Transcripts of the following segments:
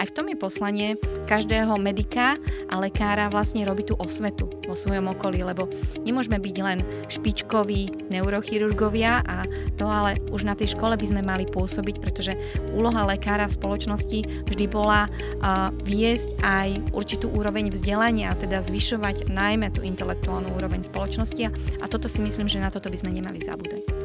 aj v tom je poslanie každého medika a lekára vlastne robiť tú osvetu vo svojom okolí, lebo nemôžeme byť len špičkoví neurochirurgovia a to ale už na tej škole by sme mali pôsobiť, pretože úloha lekára v spoločnosti vždy bola uh, viesť aj určitú úroveň vzdelania, teda zvyšovať najmä tú intelektuálnu úroveň spoločnosti a, a toto si myslím, že na toto by sme nemali zabúdať.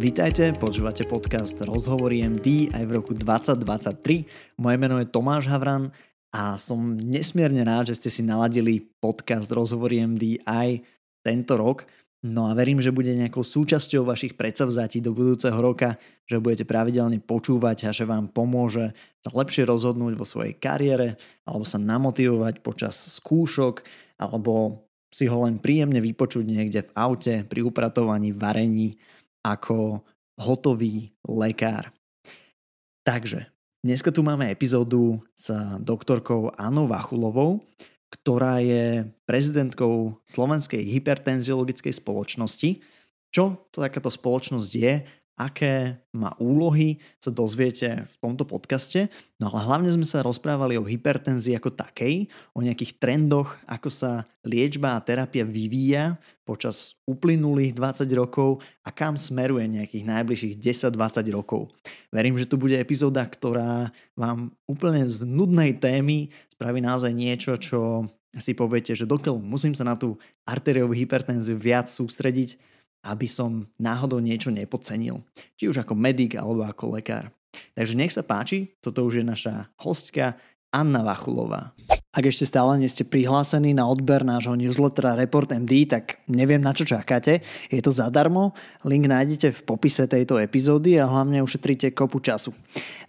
Vítajte, počúvate podcast Rozhovory MD aj v roku 2023. Moje meno je Tomáš Havran a som nesmierne rád, že ste si naladili podcast Rozhovory MD aj tento rok. No a verím, že bude nejakou súčasťou vašich predsavzatí do budúceho roka, že budete pravidelne počúvať a že vám pomôže sa lepšie rozhodnúť vo svojej kariére alebo sa namotivovať počas skúšok alebo si ho len príjemne vypočuť niekde v aute, pri upratovaní, varení ako hotový lekár. Takže, dneska tu máme epizódu s doktorkou Anou Vachulovou, ktorá je prezidentkou Slovenskej hypertenziologickej spoločnosti. Čo to takáto spoločnosť je aké má úlohy, sa dozviete v tomto podcaste. No ale hlavne sme sa rozprávali o hypertenzii ako takej, o nejakých trendoch, ako sa liečba a terapia vyvíja počas uplynulých 20 rokov a kam smeruje nejakých najbližších 10-20 rokov. Verím, že tu bude epizóda, ktorá vám úplne z nudnej témy spraví naozaj niečo, čo si poviete, že dokiaľ musím sa na tú arteriovú hypertenziu viac sústrediť, aby som náhodou niečo nepodcenil. Či už ako medic alebo ako lekár. Takže nech sa páči, toto už je naša hostka Anna Vachulová. Ak ešte stále nie ste prihlásení na odber nášho newslettera Report MD, tak neviem na čo čakáte. Je to zadarmo, link nájdete v popise tejto epizódy a hlavne ušetríte kopu času.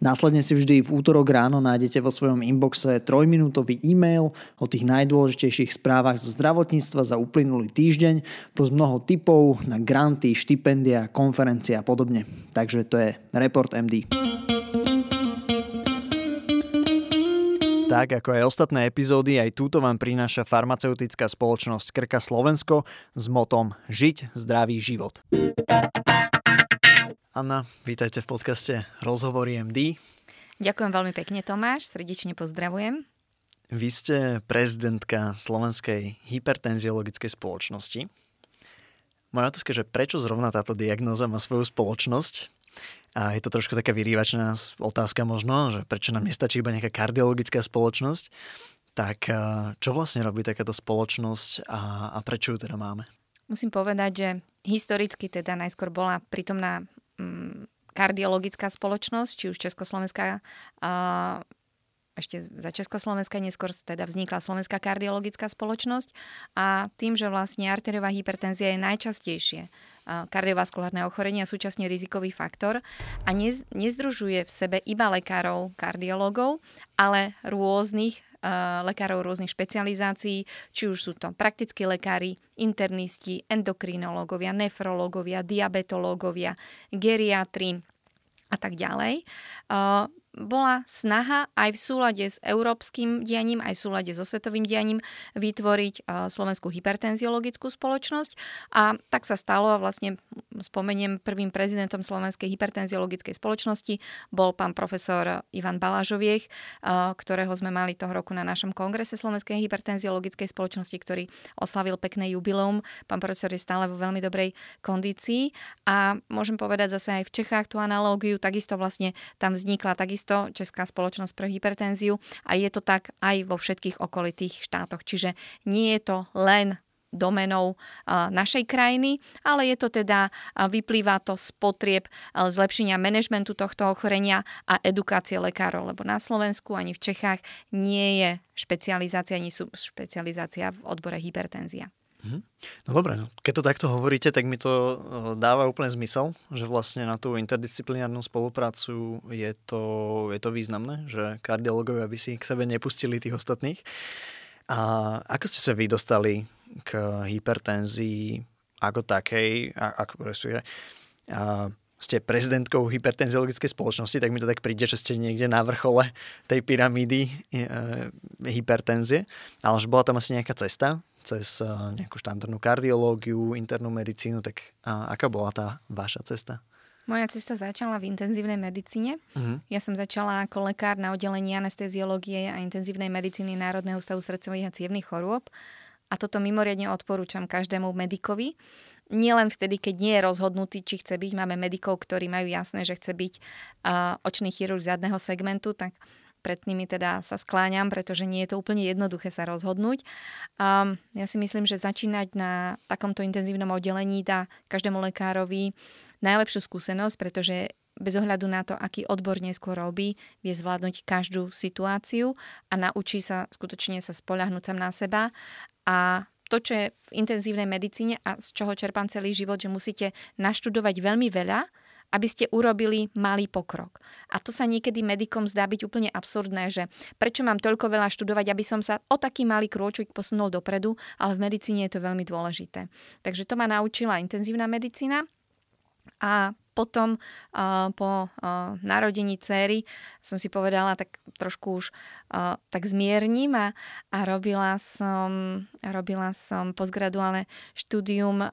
Následne si vždy v útorok ráno nájdete vo svojom inboxe trojminútový e-mail o tých najdôležitejších správach zo zdravotníctva za uplynulý týždeň, plus mnoho tipov na granty, štipendia, konferencie a podobne. Takže to je Report MD. Tak ako aj ostatné epizódy, aj túto vám prináša farmaceutická spoločnosť Krka Slovensko s motom Žiť zdravý život. Anna, vítajte v podcaste Rozhovory MD. Ďakujem veľmi pekne Tomáš, srdečne pozdravujem. Vy ste prezidentka Slovenskej hypertenziologickej spoločnosti. Moja otázka je, že prečo zrovna táto diagnóza má svoju spoločnosť a je to trošku taká vyrývačná otázka možno, že prečo nám nestačí iba nejaká kardiologická spoločnosť. Tak čo vlastne robí takáto spoločnosť a, a prečo ju teda máme? Musím povedať, že historicky teda najskôr bola prítomná mm, kardiologická spoločnosť, či už Československá ešte za Československa, neskôr teda vznikla Slovenská kardiologická spoločnosť a tým, že vlastne arteriová hypertenzia je najčastejšie kardiovaskulárne ochorenie a súčasne rizikový faktor a nez, nezdružuje v sebe iba lekárov, kardiológov, ale rôznych lekárov rôznych špecializácií, či už sú to praktickí lekári, internisti, endokrinológovia, nefrológovia, diabetológovia, geriatri a tak ďalej bola snaha aj v súlade s európskym dianím, aj v súlade so svetovým dianím vytvoriť Slovenskú hypertenziologickú spoločnosť a tak sa stalo a vlastne spomeniem prvým prezidentom Slovenskej hypertenziologickej spoločnosti bol pán profesor Ivan Balážoviech, ktorého sme mali toho roku na našom kongrese Slovenskej hypertenziologickej spoločnosti, ktorý oslavil pekné jubileum. Pán profesor je stále vo veľmi dobrej kondícii a môžem povedať zase aj v Čechách tú analógiu, takisto vlastne tam vznikla takisto takisto Česká spoločnosť pre hypertenziu a je to tak aj vo všetkých okolitých štátoch. Čiže nie je to len domenou našej krajiny, ale je to teda, vyplýva to z potrieb zlepšenia manažmentu tohto ochorenia a edukácie lekárov, lebo na Slovensku ani v Čechách nie je špecializácia, nie sú špecializácia v odbore hypertenzia. Mhm. No dobre, no. keď to takto hovoríte, tak mi to eh, dáva úplne zmysel, že vlastne na tú interdisciplinárnu spoluprácu je to, je to významné, že kardiologovia by si k sebe nepustili tých ostatných. A ako ste sa vy dostali k hypertenzii ako takej, ako respektíve, ste prezidentkou hypertenziologickej spoločnosti, tak mi to tak príde, že ste niekde na vrchole tej pyramídy e, hypertenzie, ale že bola tam asi nejaká cesta, cez eh, nejakú štandardnú kardiológiu, internú medicínu, tak aká bola tá vaša cesta? Moja cesta začala v intenzívnej medicíne. Uh-huh. Ja som začala ako lekár na oddelení anesteziológie a intenzívnej medicíny Národného ústavu srdcových a cievných chorôb. A toto mimoriadne odporúčam každému medikovi. Nielen vtedy, keď nie je rozhodnutý, či chce byť. Máme medikov, ktorí majú jasné, že chce byť uh, očný chirurg zadného segmentu, tak pred nimi teda sa skláňam, pretože nie je to úplne jednoduché sa rozhodnúť. Um, ja si myslím, že začínať na takomto intenzívnom oddelení dá každému lekárovi najlepšiu skúsenosť, pretože bez ohľadu na to, aký odbor neskôr robí, vie zvládnuť každú situáciu a naučí sa skutočne sa spoľahnúť sam na seba. A to, čo je v intenzívnej medicíne a z čoho čerpám celý život, že musíte naštudovať veľmi veľa, aby ste urobili malý pokrok. A to sa niekedy medikom zdá byť úplne absurdné, že prečo mám toľko veľa študovať, aby som sa o taký malý krôčik posunul dopredu, ale v medicíne je to veľmi dôležité. Takže to ma naučila intenzívna medicína a potom uh, po uh, narodení céry som si povedala, tak trošku už uh, tak zmierním a, a robila som, robila som postgraduálne štúdium uh,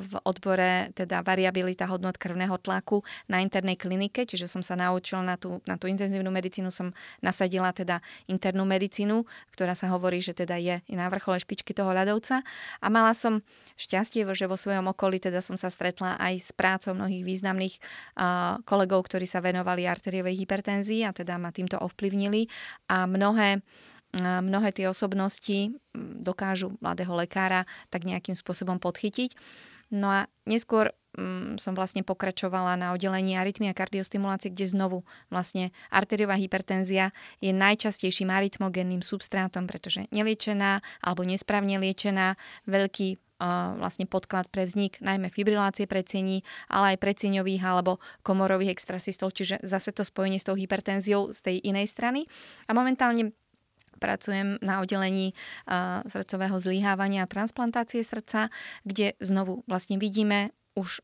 v odbore teda variabilita hodnot krvného tlaku na internej klinike, čiže som sa naučila na tú, na tú intenzívnu medicínu, som nasadila teda internú medicínu, ktorá sa hovorí, že teda je na vrchole špičky toho ľadovca. A mala som šťastie, že vo svojom okolí teda som sa stretla aj s prácou mnohých významných významných kolegov, ktorí sa venovali arteriovej hypertenzii a teda ma týmto ovplyvnili a mnohé mnohé tie osobnosti dokážu mladého lekára tak nejakým spôsobom podchytiť. No a neskôr som vlastne pokračovala na oddelení arytmie a kardiostimulácie, kde znovu vlastne arteriová hypertenzia je najčastejším arytmogenným substrátom, pretože neliečená alebo nesprávne liečená veľký vlastne podklad pre vznik najmä fibrilácie predsiení, ale aj predsieňových alebo komorových extrasystol, čiže zase to spojenie s tou hypertenziou z tej inej strany. A momentálne pracujem na oddelení uh, srdcového zlyhávania a transplantácie srdca, kde znovu vlastne vidíme už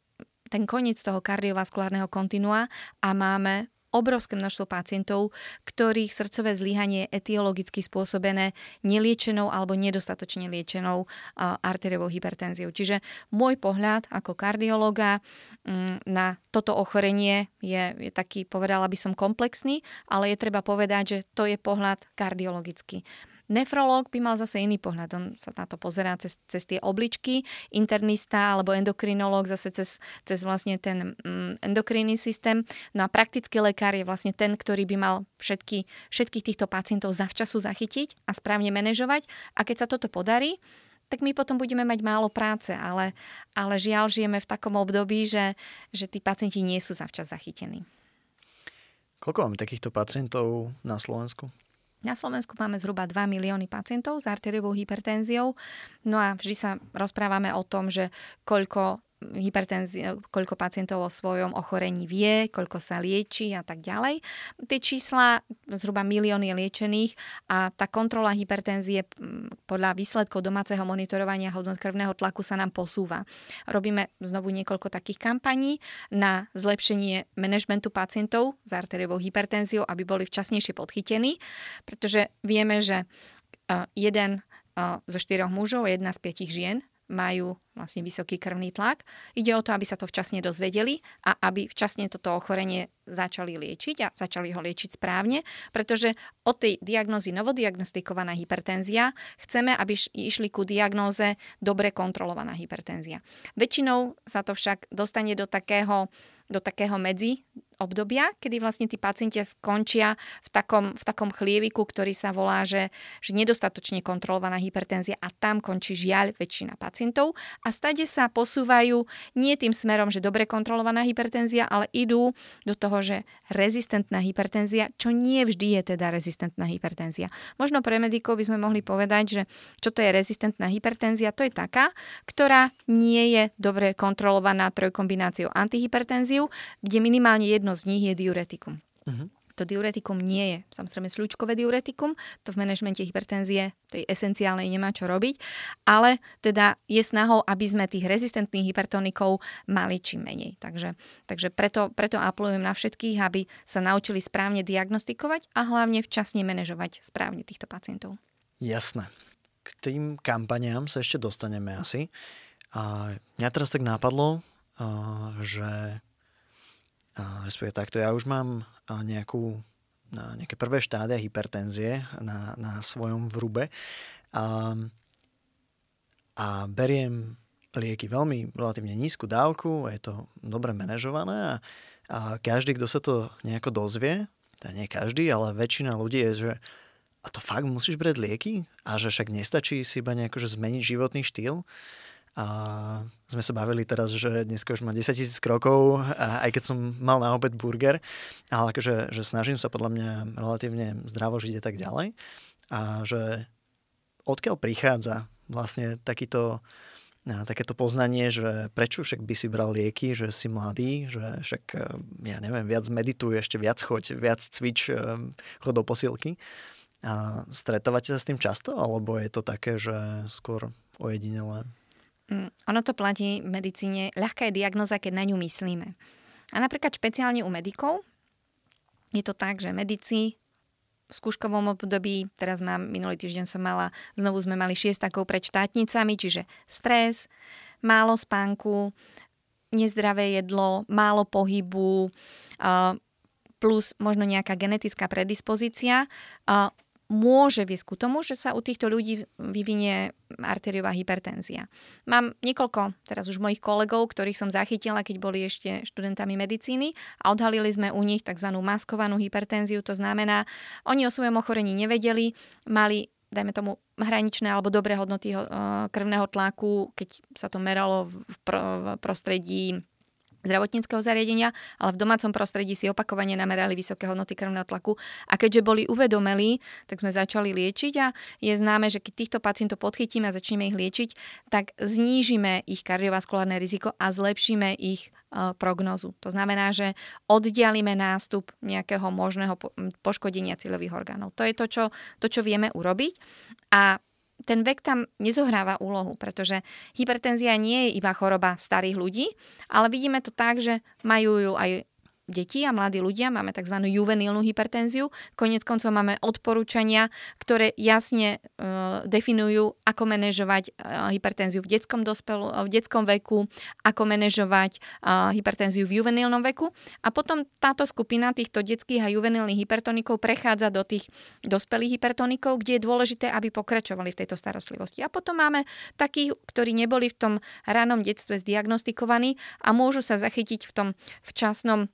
ten koniec toho kardiovaskulárneho kontinua a máme obrovské množstvo pacientov, ktorých srdcové zlyhanie je etiologicky spôsobené neliečenou alebo nedostatočne liečenou arteriovou hypertenziou. Čiže môj pohľad ako kardiologa mm, na toto ochorenie je, je taký, povedala by som, komplexný, ale je treba povedať, že to je pohľad kardiologický. Nefrológ by mal zase iný pohľad, on sa na to pozerá cez, cez tie obličky, internista alebo endokrinológ zase cez, cez vlastne ten mm, endokrinný systém. No a praktický lekár je vlastne ten, ktorý by mal všetky, všetkých týchto pacientov zavčasu zachytiť a správne manažovať. A keď sa toto podarí, tak my potom budeme mať málo práce, ale, ale žiaľ žijeme v takom období, že, že tí pacienti nie sú zavčas zachytení. Koľko máme takýchto pacientov na Slovensku? Na Slovensku máme zhruba 2 milióny pacientov s arteriovou hypertenziou. No a vždy sa rozprávame o tom, že koľko hypertenzie, koľko pacientov o svojom ochorení vie, koľko sa lieči a tak ďalej. Tie čísla, zhruba milión je liečených a tá kontrola hypertenzie podľa výsledkov domáceho monitorovania hodnot krvného tlaku sa nám posúva. Robíme znovu niekoľko takých kampaní na zlepšenie manažmentu pacientov s arteriovou hypertenziou, aby boli včasnejšie podchytení, pretože vieme, že jeden zo štyroch mužov, jedna z piatich žien majú vlastne vysoký krvný tlak. Ide o to, aby sa to včasne dozvedeli a aby včasne toto ochorenie začali liečiť a začali ho liečiť správne, pretože od tej diagnózy novodiagnostikovaná hypertenzia chceme, aby išli ku diagnóze dobre kontrolovaná hypertenzia. Väčšinou sa to však dostane do takého do takého medzi obdobia, kedy vlastne tí pacienti skončia v takom, v takom chlieviku, ktorý sa volá, že, že nedostatočne kontrolovaná hypertenzia a tam končí žiaľ väčšina pacientov a stade sa posúvajú nie tým smerom, že dobre kontrolovaná hypertenzia, ale idú do toho, že rezistentná hypertenzia, čo nie vždy je teda rezistentná hypertenzia. Možno pre medikov by sme mohli povedať, že čo to je rezistentná hypertenzia, to je taká, ktorá nie je dobre kontrolovaná trojkombináciou antihypertenziu, kde minimálne jedno z nich je diuretikum. Uh-huh. To diuretikum nie je samozrejme sľúčkové diuretikum, to v manažmente hypertenzie tej esenciálnej nemá čo robiť, ale teda je snahou, aby sme tých rezistentných hypertonikov mali čím menej. Takže, takže preto, preto apelujem na všetkých, aby sa naučili správne diagnostikovať a hlavne včasne manažovať správne týchto pacientov. Jasné. K tým kampaniám sa ešte dostaneme asi. A mňa teraz tak nápadlo, že respektíve takto, ja už mám nejakú, nejaké prvé štádia hypertenzie na, na svojom vrube a, a beriem lieky veľmi relatívne nízku dávku, je to dobre manažované a, a každý, kto sa to nejako dozvie, teda nie každý, ale väčšina ľudí je, že a to fakt musíš brať lieky? A že však nestačí si iba nejako, že zmeniť životný štýl? A sme sa bavili teraz, že dneska už má 10 tisíc krokov, aj keď som mal na obed burger, ale akože že snažím sa podľa mňa relatívne zdravo žiť a tak ďalej. A že odkiaľ prichádza vlastne takýto, takéto poznanie, že prečo však by si bral lieky, že si mladý, že však, ja neviem, viac medituj, ešte viac choď, viac cvič, chod do posilky. A stretávate sa s tým často, alebo je to také, že skôr ojedinelé? Mm, ono to platí v medicíne. Ľahká je diagnoza, keď na ňu myslíme. A napríklad špeciálne u medikov je to tak, že medici v skúškovom období, teraz mám, minulý týždeň som mala, znovu sme mali šiestakov pred štátnicami, čiže stres, málo spánku, nezdravé jedlo, málo pohybu, plus možno nejaká genetická predispozícia môže viesť ku tomu, že sa u týchto ľudí vyvinie arteriová hypertenzia. Mám niekoľko teraz už mojich kolegov, ktorých som zachytila, keď boli ešte študentami medicíny a odhalili sme u nich tzv. maskovanú hypertenziu. To znamená, oni o svojom ochorení nevedeli, mali dajme tomu hraničné alebo dobré hodnoty krvného tlaku, keď sa to meralo v prostredí zdravotníckého zariadenia, ale v domácom prostredí si opakovane namerali vysoké hodnoty krvného tlaku a keďže boli uvedomelí, tak sme začali liečiť a je známe, že keď týchto pacientov podchytíme a začneme ich liečiť, tak znížime ich kardiovaskulárne riziko a zlepšíme ich e, prognózu. To znamená, že oddialíme nástup nejakého možného poškodenia cieľových orgánov. To je to, čo, to, čo vieme urobiť a ten vek tam nezohráva úlohu, pretože hypertenzia nie je iba choroba starých ľudí, ale vidíme to tak, že majú ju aj deti a mladí ľudia, máme tzv. juvenilnú hypertenziu. Konec koncov máme odporúčania, ktoré jasne e, definujú, ako manažovať e, hypertenziu v detskom, dospelu, v detskom veku, ako manažovať e, hypertenziu v juvenilnom veku. A potom táto skupina týchto detských a juvenilných hypertonikov prechádza do tých dospelých hypertonikov, kde je dôležité, aby pokračovali v tejto starostlivosti. A potom máme takých, ktorí neboli v tom ranom detstve zdiagnostikovaní a môžu sa zachytiť v tom včasnom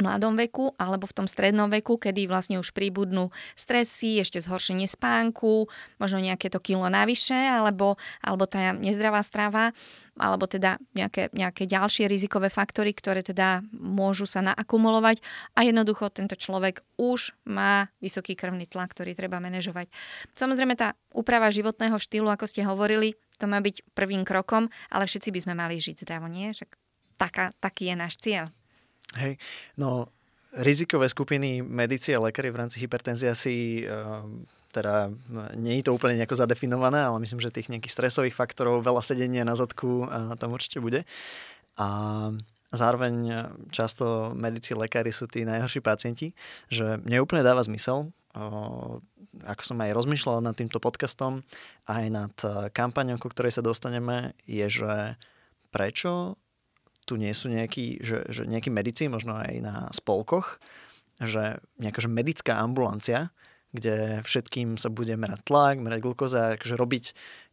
mladom veku alebo v tom strednom veku, kedy vlastne už príbudnú stresy, ešte zhoršenie spánku, možno nejaké to kilo navyše, alebo, alebo tá nezdravá strava, alebo teda nejaké, nejaké ďalšie rizikové faktory, ktoré teda môžu sa naakumulovať a jednoducho tento človek už má vysoký krvný tlak, ktorý treba manažovať. Samozrejme tá úprava životného štýlu, ako ste hovorili, to má byť prvým krokom, ale všetci by sme mali žiť zdravo, nie? Taká, taký je náš cieľ. Hej, no rizikové skupiny medici a lekári v rámci hypertenzie asi uh, teda nie je to úplne nejako zadefinované, ale myslím, že tých nejakých stresových faktorov, veľa sedenia na zadku tam určite bude. A zároveň často medici, lekári sú tí najhorší pacienti, že mne úplne dáva zmysel, ako som aj rozmýšľal nad týmto podcastom, aj nad kampaňou, ku ktorej sa dostaneme, je, že prečo tu nie sú nejakí, že, že nejakí medici, možno aj na spolkoch, že nejaká že medická ambulancia, kde všetkým sa bude merať tlak, merať glukoza, akože robiť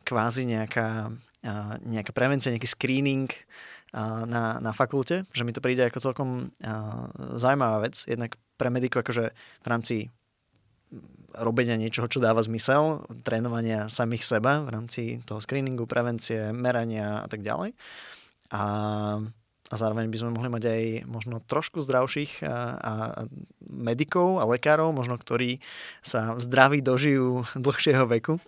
kvázi nejaká, nejaká prevencia, nejaký screening na, na fakulte, že mi to príde ako celkom zaujímavá vec, jednak pre medikov akože v rámci robenia niečoho, čo dáva zmysel, trénovania samých seba v rámci toho screeningu, prevencie, merania a tak ďalej. A a zároveň by sme mohli mať aj možno trošku zdravších a, a medikov a lekárov, možno ktorí sa zdraví dožijú dlhšieho veku.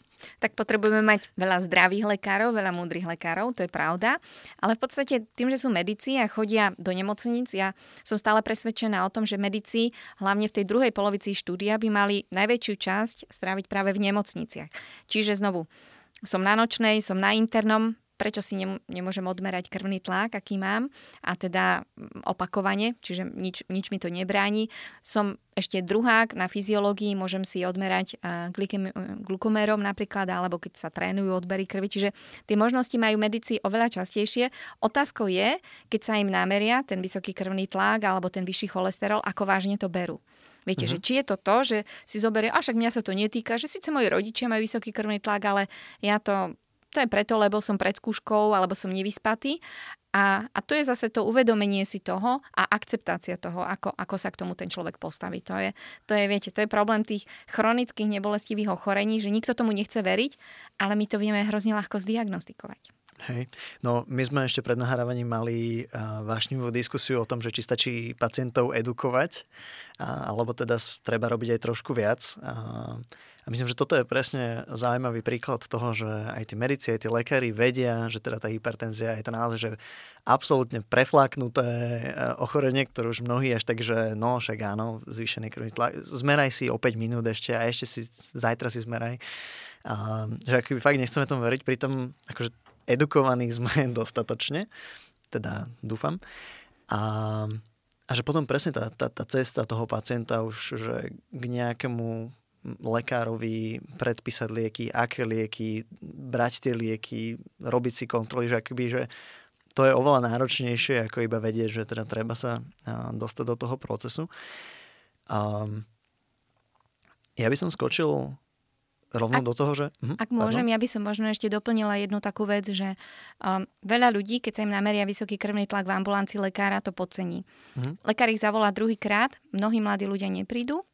Tak potrebujeme mať veľa zdravých lekárov, veľa múdrych lekárov, to je pravda. Ale v podstate tým, že sú medici a chodia do nemocníc, ja som stále presvedčená o tom, že medici, hlavne v tej druhej polovici štúdia, by mali najväčšiu časť stráviť práve v nemocniciach. Čiže znovu, som na nočnej, som na internom, prečo si nemôžem odmerať krvný tlak, aký mám a teda mm, opakovane, čiže nič, nič mi to nebráni. Som ešte druhák na fyziológii, môžem si odmerať glukomérom napríklad, alebo keď sa trénujú odbery krvi, čiže tie možnosti majú medici oveľa častejšie. Otázkou je, keď sa im nameria ten vysoký krvný tlak alebo ten vyšší cholesterol, ako vážne to berú. Viete, uh-huh. že či je to to, že si zoberie, a však mňa sa to netýka, že síce moji rodičia majú vysoký krvný tlak, ale ja to to je preto, lebo som pred skúškou alebo som nevyspatý. A, a to je zase to uvedomenie si toho a akceptácia toho, ako, ako sa k tomu ten človek postaví. To je, to je, viete, to je problém tých chronických nebolestivých ochorení, že nikto tomu nechce veriť, ale my to vieme hrozne ľahko zdiagnostikovať. Hej. No my sme ešte pred nahrávaním mali uh, vášnivú diskusiu o tom, že či stačí pacientov edukovať, uh, alebo teda treba robiť aj trošku viac. Uh, a myslím, že toto je presne zaujímavý príklad toho, že aj tí medici, aj tí lekári vedia, že teda tá hypertenzia je to naozaj, že absolútne prefláknuté ochorenie, ktoré už mnohí až tak, že no však áno, zvýšený krvný tlak, zmeraj si o 5 minút ešte a ešte si zajtra si zmeraj. A, že aký fakt nechceme tomu veriť, pritom akože edukovaní sme dostatočne, teda dúfam. A, a že potom presne tá, tá, tá cesta toho pacienta už že k nejakému lekárovi predpísať lieky, aké lieky, brať tie lieky, robiť si kontroly, že akoby, že to je oveľa náročnejšie, ako iba vedieť, že teda treba sa dostať do toho procesu. Um, ja by som skočil rovno ak, do toho, že... Mhm, ak môžem, pardon? ja by som možno ešte doplnila jednu takú vec, že um, veľa ľudí, keď sa im nameria vysoký krvný tlak v ambulancii lekára, to podcení. Mhm. Lekár ich zavolá druhýkrát, mnohí mladí ľudia neprídu,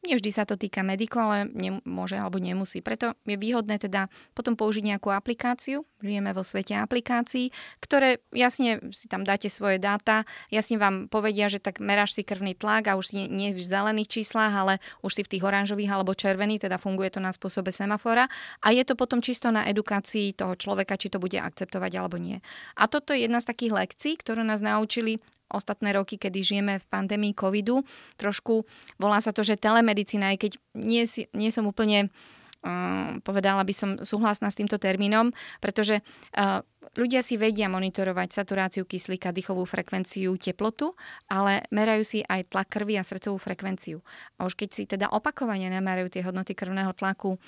Nevždy sa to týka medikov, ale môže alebo nemusí. Preto je výhodné teda potom použiť nejakú aplikáciu. Žijeme vo svete aplikácií, ktoré jasne si tam dáte svoje dáta, jasne vám povedia, že tak meráš si krvný tlak a už si nie v zelených číslach, ale už si v tých oranžových alebo červených, teda funguje to na spôsobe semafora. A je to potom čisto na edukácii toho človeka, či to bude akceptovať alebo nie. A toto je jedna z takých lekcií, ktorú nás naučili ostatné roky, kedy žijeme v pandémii covidu. Trošku volá sa to, že telemedicína, aj keď nie, nie som úplne uh, povedala by som súhlasná s týmto termínom, pretože uh, ľudia si vedia monitorovať saturáciu kyslíka, dýchovú frekvenciu, teplotu, ale merajú si aj tlak krvi a srdcovú frekvenciu. A už keď si teda opakovane namerajú tie hodnoty krvného tlaku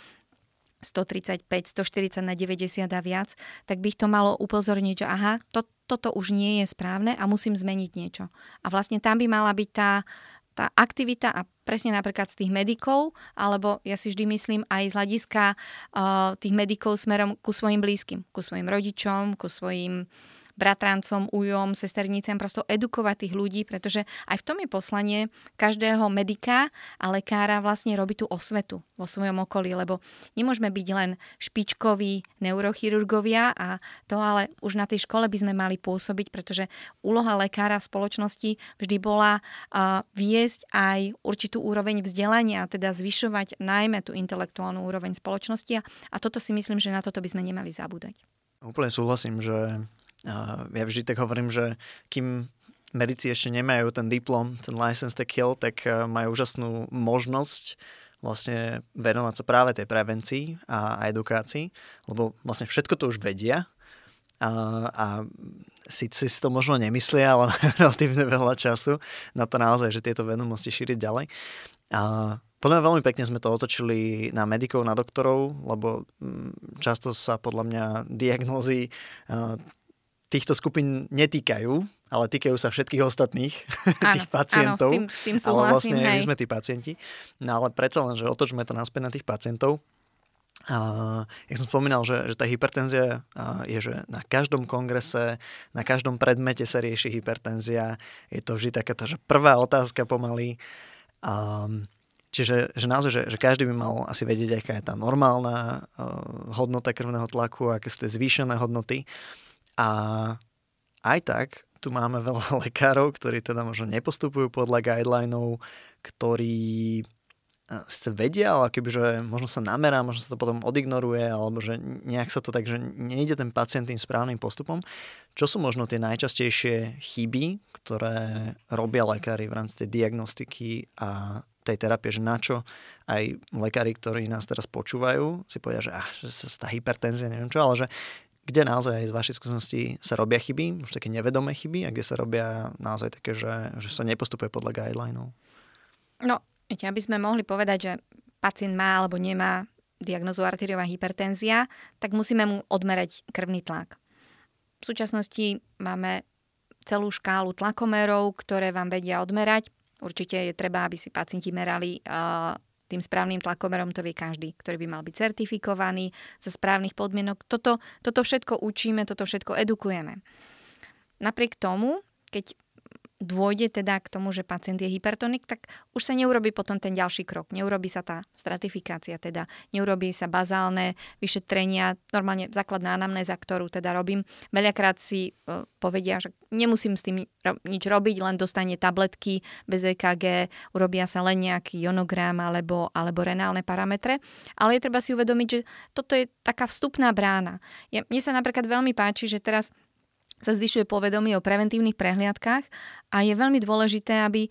135, 140 na 90 a viac, tak by ich to malo upozorniť, že aha, to, toto už nie je správne a musím zmeniť niečo. A vlastne tam by mala byť tá, tá aktivita a presne napríklad z tých medikov, alebo ja si vždy myslím aj z hľadiska uh, tých medikov smerom ku svojim blízkym, ku svojim rodičom, ku svojim uh, bratrancom, ujom, sesternicem, prosto edukovať tých ľudí, pretože aj v tom je poslanie každého medika a lekára vlastne robiť tú osvetu vo svojom okolí, lebo nemôžeme byť len špičkoví neurochirurgovia a to ale už na tej škole by sme mali pôsobiť, pretože úloha lekára v spoločnosti vždy bola uh, viesť aj určitú úroveň vzdelania, teda zvyšovať najmä tú intelektuálnu úroveň spoločnosti a, a toto si myslím, že na toto by sme nemali zabúdať. Úplne súhlasím, že ja vždy tak hovorím, že kým medici ešte nemajú ten diplom, ten license to kill, tak e, majú úžasnú možnosť vlastne venovať sa práve tej prevencii a, edukácii, lebo vlastne všetko to už vedia a, a síce si to možno nemyslia, ale relatívne veľa času na to naozaj, že tieto vedomosti šíriť ďalej. A podľa mňa veľmi pekne sme to otočili na medikov, na doktorov, lebo mm, často sa podľa mňa diagnózy týchto skupín netýkajú, ale týkajú sa všetkých ostatných áno, tých pacientov. Áno, s tým, s tým súhlasím, ale vlastne hej. my sme tí pacienti. No ale predsa len, že otočme to naspäť na tých pacientov. A, jak som spomínal, že, že tá hypertenzia je, že na každom kongrese, na každom predmete sa rieši hypertenzia. Je to vždy taká že prvá otázka pomaly. A, čiže že naozaj, že, že každý by mal asi vedieť, aká je tá normálna uh, hodnota krvného tlaku, aké sú tie zvýšené hodnoty. A aj tak tu máme veľa lekárov, ktorí teda možno nepostupujú podľa guidelinov, ktorí sice vedia, ale kebyže možno sa namerá, možno sa to potom odignoruje, alebo že nejak sa to tak, že nejde ten pacient tým správnym postupom. Čo sú možno tie najčastejšie chyby, ktoré robia lekári v rámci tej diagnostiky a tej terapie, že na čo aj lekári, ktorí nás teraz počúvajú, si povedia, že, ah, že sa tá hypertenzia, neviem čo, ale že kde naozaj z vašej skúsenosti sa robia chyby, už také nevedomé chyby a kde sa robia naozaj také, že, že sa nepostupuje podľa guidelinov? No, aby sme mohli povedať, že pacient má alebo nemá diagnozu arteriová hypertenzia, tak musíme mu odmerať krvný tlak. V súčasnosti máme celú škálu tlakomerov, ktoré vám vedia odmerať. Určite je treba, aby si pacienti merali uh, tým správnym tlakomerom, to vie každý, ktorý by mal byť certifikovaný za správnych podmienok. Toto, toto všetko učíme, toto všetko edukujeme. Napriek tomu, keď dôjde teda k tomu, že pacient je hypertonik, tak už sa neurobi potom ten ďalší krok. Neurobi sa tá stratifikácia, teda neurobí sa bazálne vyšetrenia, normálne základná anamnéza, ktorú teda robím. Veľakrát si uh, povedia, že nemusím s tým nič robiť, len dostane tabletky bez EKG, urobia sa len nejaký ionogram alebo, alebo renálne parametre. Ale je treba si uvedomiť, že toto je taká vstupná brána. Ja, mne sa napríklad veľmi páči, že teraz sa zvyšuje povedomie o preventívnych prehliadkách a je veľmi dôležité, aby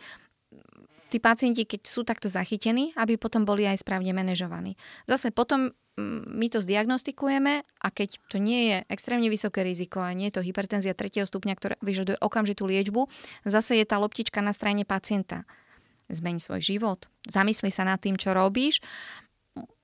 tí pacienti, keď sú takto zachytení, aby potom boli aj správne manažovaní. Zase potom mm, my to zdiagnostikujeme a keď to nie je extrémne vysoké riziko a nie je to hypertenzia tretieho stupňa, ktorá vyžaduje okamžitú liečbu, zase je tá loptička na strane pacienta. Zmeň svoj život, zamysli sa nad tým, čo robíš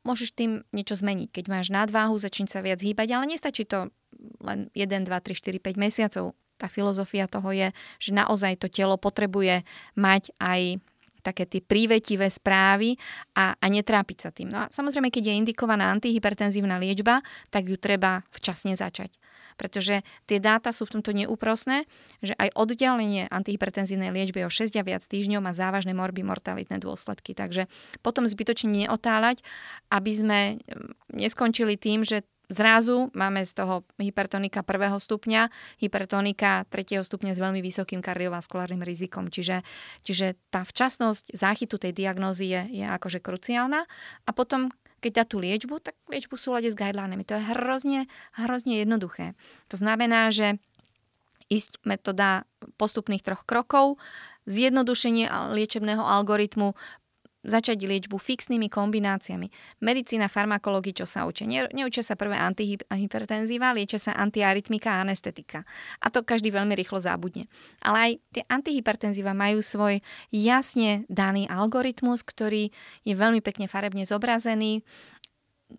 môžeš tým niečo zmeniť. Keď máš nadváhu, začni sa viac hýbať, ale nestačí to len 1, 2, 3, 4, 5 mesiacov. Tá filozofia toho je, že naozaj to telo potrebuje mať aj také tie prívetivé správy a, a netrápiť sa tým. No a samozrejme, keď je indikovaná antihypertenzívna liečba, tak ju treba včasne začať pretože tie dáta sú v tomto neúprosné, že aj oddelenie antihypertenzívnej liečby o 6 a viac týždňov má závažné morby mortalitné dôsledky. Takže potom zbytočne neotáľať, aby sme mm, neskončili tým, že Zrazu máme z toho hypertonika prvého stupňa, hypertonika tretieho stupňa s veľmi vysokým kardiovaskulárnym rizikom. Čiže, čiže tá včasnosť záchytu tej diagnózy je, je akože kruciálna. A potom keď dá tú liečbu, tak liečbu v súlade s guidelinami. To je hrozne, hrozne jednoduché. To znamená, že ísť metóda postupných troch krokov, zjednodušenie liečebného algoritmu, začať liečbu fixnými kombináciami. Medicína, farmakológy, čo sa učia? Ne, neučia sa prvé antihypertenzíva, liečia sa antiarytmika a anestetika. A to každý veľmi rýchlo zabudne. Ale aj tie antihypertenzíva majú svoj jasne daný algoritmus, ktorý je veľmi pekne farebne zobrazený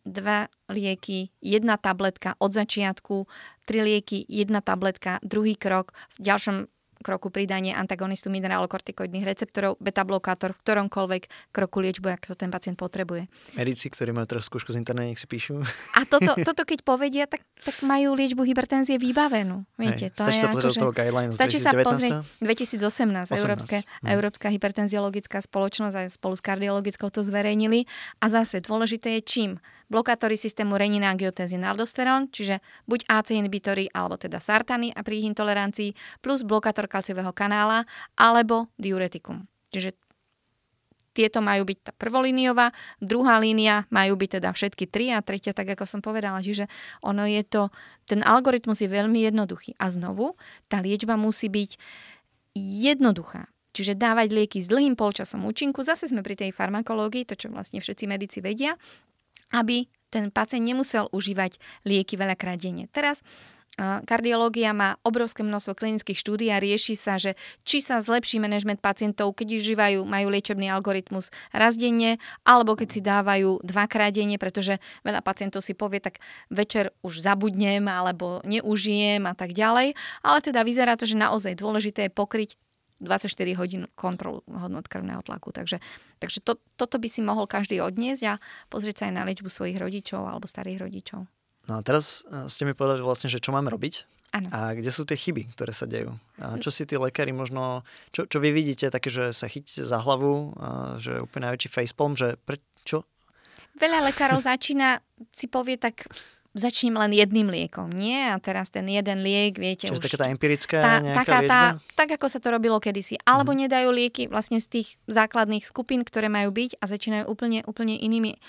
dva lieky, jedna tabletka od začiatku, tri lieky, jedna tabletka, druhý krok, v ďalšom kroku pridanie antagonistu mineralokortikoidných receptorov, beta-blokátor v ktoromkoľvek kroku liečbu, ak to ten pacient potrebuje. Medici, ktorí majú teraz skúšku z internetu, nech si píšu. A toto, toto keď povedia, tak, tak majú liečbu hypertenzie vybavenú. Viete, Hej, to stačí je sa pozrieť akože, toho guideline Stačí sa pozrieť 2018, 18. Európske, hm. Európska hypertenziologická spoločnosť aj spolu s kardiologickou to zverejnili. A zase dôležité je čím? Blokátory systému renina, angiotenzín, aldosterón, čiže buď AC inhibitory alebo teda sartany a pri ich intolerancii, plus blokátor kalciového kanála alebo diuretikum. Čiže tieto majú byť tá prvolíniová, druhá línia majú byť teda všetky tri a tretia, tak ako som povedala. Čiže ono je to, ten algoritmus je veľmi jednoduchý. A znovu, tá liečba musí byť jednoduchá. Čiže dávať lieky s dlhým polčasom účinku, zase sme pri tej farmakológii, to čo vlastne všetci medici vedia, aby ten pacient nemusel užívať lieky veľakrát denne. Teraz Kardiológia má obrovské množstvo klinických štúdí a rieši sa, že či sa zlepší manažment pacientov, keď užívajú, majú liečebný algoritmus raz denne, alebo keď si dávajú dvakrát denne, pretože veľa pacientov si povie, tak večer už zabudnem alebo neužijem a tak ďalej. Ale teda vyzerá to, že naozaj dôležité je pokryť 24 hodín kontrolu hodnot krvného tlaku. Takže, takže to, toto by si mohol každý odniesť a pozrieť sa aj na liečbu svojich rodičov alebo starých rodičov. No a teraz eh, ste mi povedali vlastne, že čo máme robiť ano. a kde sú tie chyby, ktoré sa dejú. A čo si tí lekári možno, čo, čo vy vidíte, také, že sa chytíte za hlavu, a že úplne najväčší facepalm, že prečo? Veľa lekárov začína, si povie tak, začnem len jedným liekom, nie? A teraz ten jeden liek, viete Čiže už... taká tá empirická tá, taká liečba? tá, Tak, ako sa to robilo kedysi. Alebo mm. nedajú lieky vlastne z tých základných skupín, ktoré majú byť a začínajú úplne, úplne inými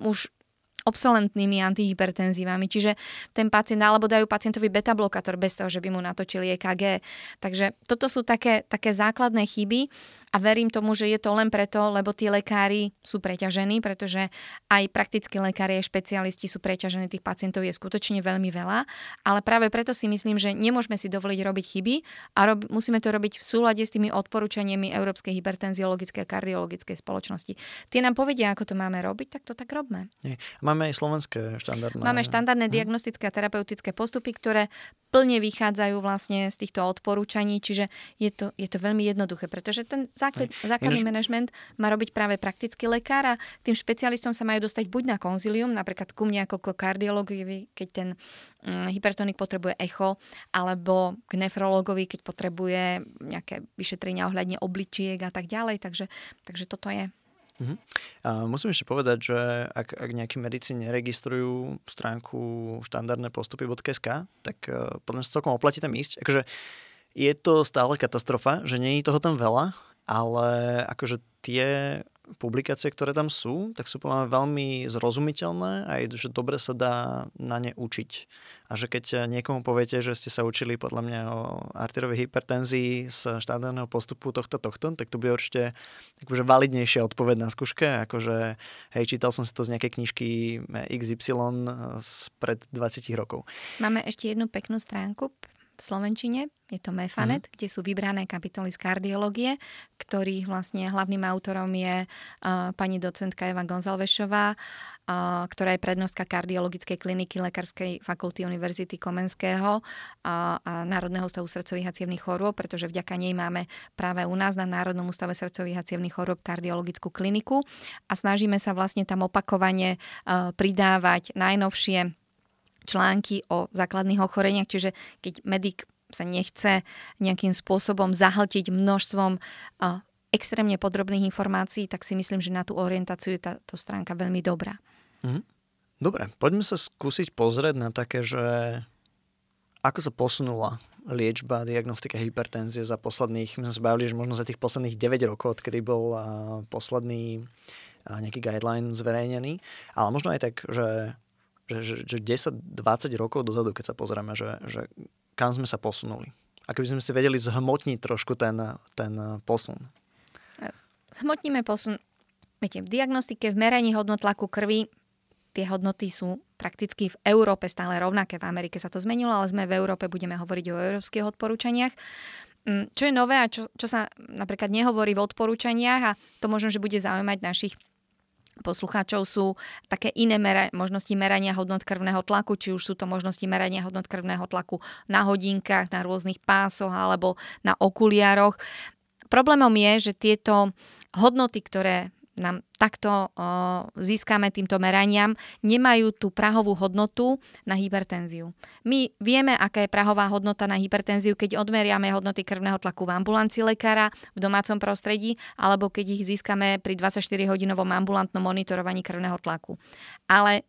už obsolentnými antihypertenzívami. Čiže ten pacient, alebo dajú pacientovi beta-blokátor bez toho, že by mu natočili EKG. Takže toto sú také, také základné chyby a verím tomu, že je to len preto, lebo tí lekári sú preťažení, pretože aj praktickí lekári, aj špecialisti sú preťažení, tých pacientov je skutočne veľmi veľa, ale práve preto si myslím, že nemôžeme si dovoliť robiť chyby a rob, musíme to robiť v súlade s tými odporúčaniami Európskej hypertenziologickej a kardiologickej spoločnosti. Tie nám povedia, ako to máme robiť, tak to tak robme. Máme aj slovenské štandardné. Máme štandardné hm. diagnostické a terapeutické postupy, ktoré plne vychádzajú vlastne z týchto odporúčaní, čiže je to, je to veľmi jednoduché, pretože ten základ, základný Ináč... manažment má robiť práve praktický lekár a tým špecialistom sa majú dostať buď na konzilium, napríklad ku mne ako kardiologovi, keď ten mm, hypertonik potrebuje echo, alebo k nefrologovi, keď potrebuje nejaké vyšetrenia ohľadne obličiek a tak ďalej, takže, takže toto je. Uh-huh. A musím ešte povedať, že ak, ak nejakí medici neregistrujú stránku štandardné postupy.sk, tak uh, podľa mňa sa celkom oplatí tam ísť. Akože je to stále katastrofa, že je toho tam veľa, ale akože tie publikácie, ktoré tam sú, tak sú podľa veľmi zrozumiteľné a je, že dobre sa dá na ne učiť. A že keď niekomu poviete, že ste sa učili podľa mňa o arterovej hypertenzii z štádneho postupu tohto, tohto, tak to bude určite akože validnejšia odpoveď na skúške, akože hej, čítal som si to z nejakej knižky XY pred 20 rokov. Máme ešte jednu peknú stránku v Slovenčine, je to Mefanet, mm. kde sú vybrané kapitoly z kardiológie, ktorých vlastne hlavným autorom je uh, pani docentka Eva Gonzalvešová, uh, ktorá je prednostka kardiologickej kliniky Lekárskej fakulty Univerzity Komenského uh, a Národného ústavu srdcových a cievných chorôb, pretože vďaka nej máme práve u nás na Národnom ústave srdcových a cievných chorôb kardiologickú kliniku a snažíme sa vlastne tam opakovane uh, pridávať najnovšie články o základných ochoreniach, čiže keď medic sa nechce nejakým spôsobom zahltiť množstvom uh, extrémne podrobných informácií, tak si myslím, že na tú orientáciu je táto stránka veľmi dobrá. Mm. Dobre, poďme sa skúsiť pozrieť na také, že ako sa posunula liečba, diagnostika hypertenzie za posledných, my sme sa bavili, že možno za tých posledných 9 rokov, odkedy bol uh, posledný uh, nejaký guideline zverejnený, ale možno aj tak, že že, že, že 10-20 rokov dozadu, keď sa pozrieme, že, že kam sme sa posunuli. A keby sme si vedeli zhmotniť trošku ten, ten posun. Zhmotníme posun. Viete, v diagnostike, v meraní hodnot tlaku krvi tie hodnoty sú prakticky v Európe stále rovnaké. V Amerike sa to zmenilo, ale sme v Európe, budeme hovoriť o európskych odporúčaniach. Mm, čo je nové a čo, čo sa napríklad nehovorí v odporúčaniach a to možno, že bude zaujímať našich poslucháčov sú také iné mera- možnosti merania hodnot krvného tlaku, či už sú to možnosti merania hodnot krvného tlaku na hodinkách, na rôznych pásoch alebo na okuliároch. Problémom je, že tieto hodnoty, ktoré nám takto získame týmto meraniam, nemajú tú prahovú hodnotu na hypertenziu. My vieme, aká je prahová hodnota na hypertenziu, keď odmeriame hodnoty krvného tlaku v ambulancii lekára, v domácom prostredí, alebo keď ich získame pri 24-hodinovom ambulantnom monitorovaní krvného tlaku. Ale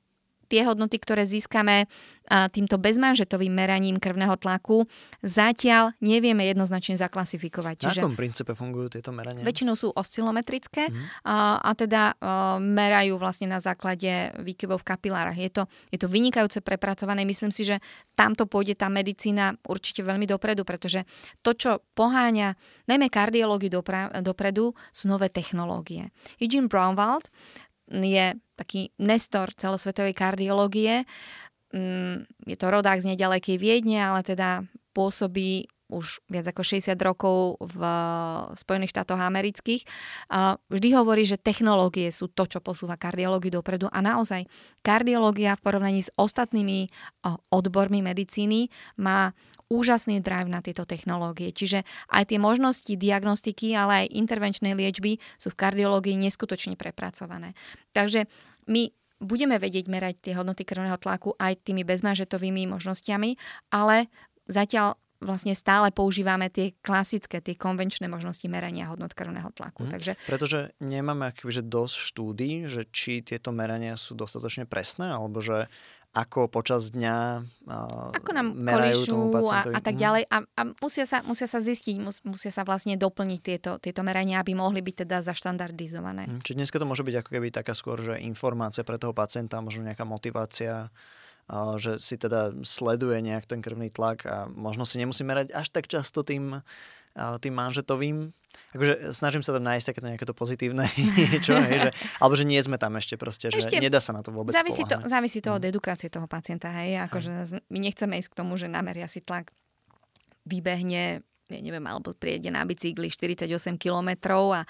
tie hodnoty, ktoré získame týmto bezmanžetovým meraním krvného tlaku, zatiaľ nevieme jednoznačne zaklasifikovať. Čiže Na akom princípe fungujú tieto merania? Väčšinou sú oscilometrické mm. a, a teda a, merajú vlastne na základe výkyvov v kapilárach. Je to, je to vynikajúce prepracované. Myslím si, že tamto pôjde tá medicína určite veľmi dopredu, pretože to, čo poháňa najmä kardiológiu dopredu, sú nové technológie. Eugene Braunwald je taký nestor celosvetovej kardiológie. Mm, je to rodák z nedalekej Viedne, ale teda pôsobí už viac ako 60 rokov v Spojených štátoch amerických. Vždy hovorí, že technológie sú to, čo posúva kardiológiu dopredu a naozaj kardiológia v porovnaní s ostatnými odbormi medicíny má úžasný drive na tieto technológie. Čiže aj tie možnosti diagnostiky, ale aj intervenčnej liečby sú v kardiológii neskutočne prepracované. Takže my budeme vedieť merať tie hodnoty krvného tlaku aj tými bezmažetovými možnosťami, ale zatiaľ vlastne stále používame tie klasické, tie konvenčné možnosti merania hodnot krvného tlaku. Hmm. Takže, Pretože nemáme akože dosť štúdí, že či tieto merania sú dostatočne presné, alebo že ako počas dňa uh, ako nám merajú tomu a, pacientovi. a tak Mhm. ďalej. A, a musia, sa, musia sa zistiť, mus, musia sa vlastne doplniť tieto, tieto merania, aby mohli byť teda zaštandardizované. Mhm. Čiže dneska to môže byť ako keby taká skôr, že informácia pre toho pacienta, možno nejaká motivácia, že si teda sleduje nejak ten krvný tlak a možno si nemusí merať až tak často tým, tým manžetovým. Akože snažím sa tam nájsť takéto nejaké to pozitívne niečo, hej, že, alebo že nie sme tam ešte proste, že Ešte nedá sa na to vôbec Závisí to, závisí to od Mhm. edukácie toho pacienta, hej. Akože my nechceme ísť k tomu, že nameria si tlak, vybehne, ja neviem, alebo priede na bicykli 48 kilometrov a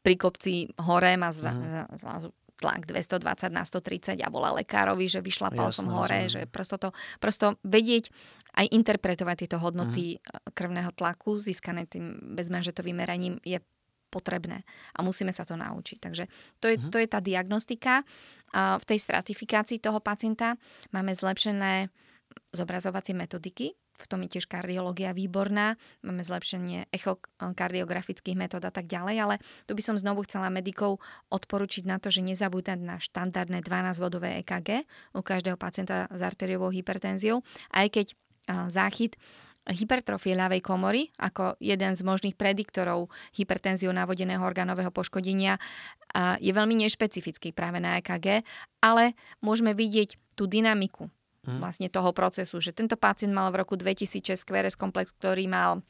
pri kopci hore má zra, za- zrazu tlak 220 na 130 a volá lekárovi, že vyšlapal som Jasné, hore, rozumiem. že prosto to, prosto vedieť aj interpretovať tieto hodnoty mm-hmm. krvného tlaku získané tým bezmanžetovým meraním je potrebné a musíme sa to naučiť. Takže to je, Mhm. to je tá diagnostika. A v tej stratifikácii toho pacienta máme zlepšené zobrazovacie metodiky, v tom je tiež kardiológia výborná, máme zlepšenie echokardiografických metód a tak ďalej, ale tu by som znovu chcela medikov odporučiť na to, že nezabúdať na štandardné 12-vodové EKG u každého pacienta s arteriovou hypertenziou, aj keď a, záchyt hypertrofie ľavej komory ako jeden z možných prediktorov hypertenziou navodeného orgánového poškodenia a je veľmi nešpecifický práve na EKG, ale môžeme vidieť tú dynamiku Mhm. vlastne toho procesu, že tento pacient mal v roku 2006 QRS komplex, ktorý mal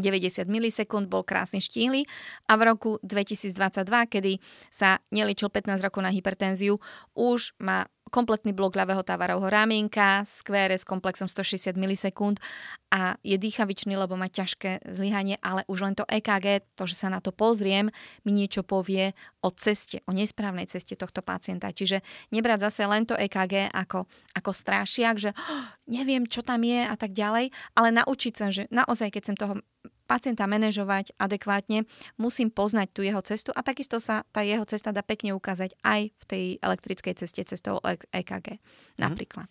90 milisekúnd, bol krásne štíhly a v roku 2022, kedy sa neličil 15 rokov na hypertenziu, už má kompletný blok ľavého tavarovho ramienka s QRS komplexom 160 milisekúnd a je dýchavičný, lebo má ťažké zlyhanie, ale už len to EKG, to, že sa na to pozriem, mi niečo povie o ceste, o nesprávnej ceste tohto pacienta. Čiže nebrať zase len to EKG ako, ako strášiak, že oh, neviem, čo tam je a tak ďalej, ale naučiť sa, že naozaj, keď som toho pacienta manažovať adekvátne, musím poznať tú jeho cestu a takisto sa tá jeho cesta dá pekne ukázať aj v tej elektrickej ceste cestou EKG napríklad.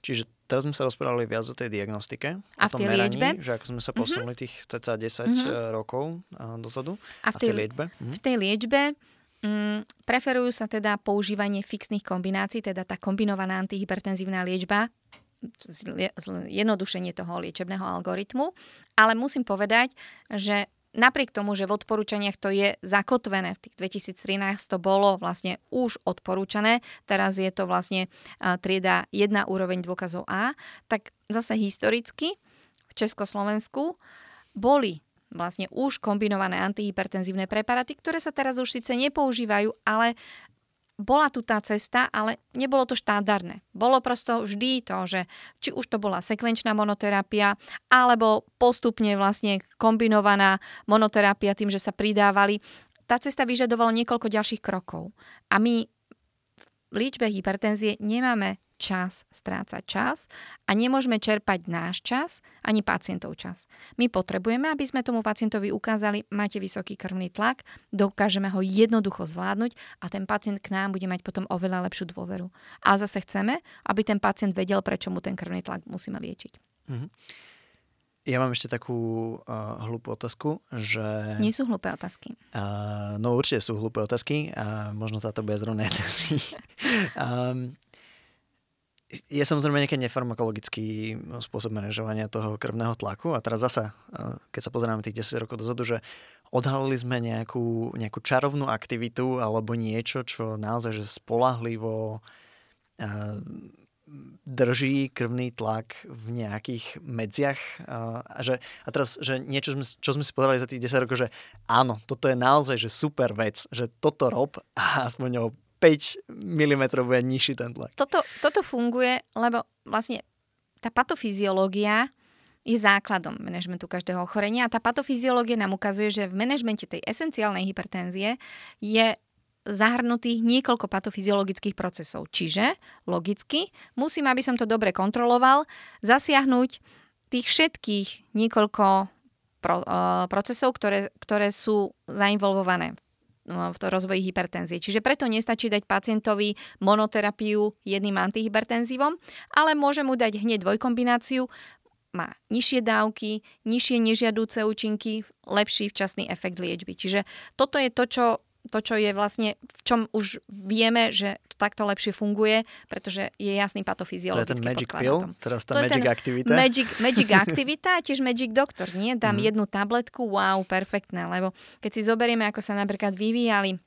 Čiže teraz sme sa rozprávali viac o tej diagnostike, A o v tom tej meraní, liečbe? že ako sme sa posunuli tých cca 10 Mhm. eh, rokov eh, dozadu. A v tej, liečbe? Mhm. v tej liečbe mm, preferujú sa teda používanie fixných kombinácií, teda tá kombinovaná antihypertenzívna liečba, zjednodušenie toho liečebného algoritmu, ale musím povedať, že napriek tomu, že v odporúčaniach to je zakotvené, v tých 2013 to bolo vlastne už odporúčané, teraz je to vlastne trieda 1 úroveň dôkazov A, tak zase historicky v Československu boli vlastne už kombinované antihypertenzívne preparáty, ktoré sa teraz už síce nepoužívajú, ale bola tu tá cesta, ale nebolo to štandardné. Bolo prosto vždy to, že či už to bola sekvenčná monoterapia, alebo postupne vlastne kombinovaná monoterapia tým, že sa pridávali. Tá cesta vyžadovala niekoľko ďalších krokov. A my liečbe hypertenzie nemáme čas strácať čas a nemôžeme čerpať náš čas ani pacientov čas. My potrebujeme, aby sme tomu pacientovi ukázali, máte vysoký krvný tlak, dokážeme ho jednoducho zvládnuť a ten pacient k nám bude mať potom oveľa lepšiu dôveru. A zase chceme, aby ten pacient vedel, prečo mu ten krvný tlak musíme liečiť. Mhm. Ja mám ešte takú uh, hlúpu otázku, že... Nie sú hlúpe otázky. Uh, no určite sú hlúpe otázky a možno táto bude zrovna jedna z nich. um, je samozrejme nejaký nefarmakologický spôsob manažovania toho krvného tlaku a teraz zasa, uh, keď sa pozeráme tých 10 rokov dozadu, že odhalili sme nejakú, nejakú čarovnú aktivitu alebo niečo, čo naozaj že spolahlivo drží krvný tlak v nejakých medziach. A, že, a teraz, že niečo, čo sme si povedali za tých 10 rokov, že áno, toto je naozaj že super vec, že toto rob a aspoň o 5 mm bude nižší ten tlak. Toto, toto funguje, lebo vlastne tá patofyziológia je základom manažmentu každého ochorenia a tá patofyziológia nám ukazuje, že v manažmente tej esenciálnej hypertenzie je zahrnutých niekoľko patofyziologických procesov. Čiže, logicky, musím, aby som to dobre kontroloval, zasiahnuť tých všetkých niekoľko pro, uh, procesov, ktoré, ktoré sú zainvolvované v to rozvoji hypertenzie. Čiže preto nestačí dať pacientovi monoterapiu jedným antihypertenzívom, ale môže mu dať hneď dvojkombináciu má nižšie dávky, nižšie nežiadúce účinky, lepší včasný efekt liečby. Čiže toto je to, čo to, čo je vlastne, v čom už vieme, že to takto lepšie funguje, pretože je jasný patofyziologický To je ten magic pill, teraz tá to magic aktivita. Magic, magic aktivita a tiež magic doktor, nie? Dám mm. jednu tabletku, wow, perfektné, lebo keď si zoberieme, ako sa napríklad vyvíjali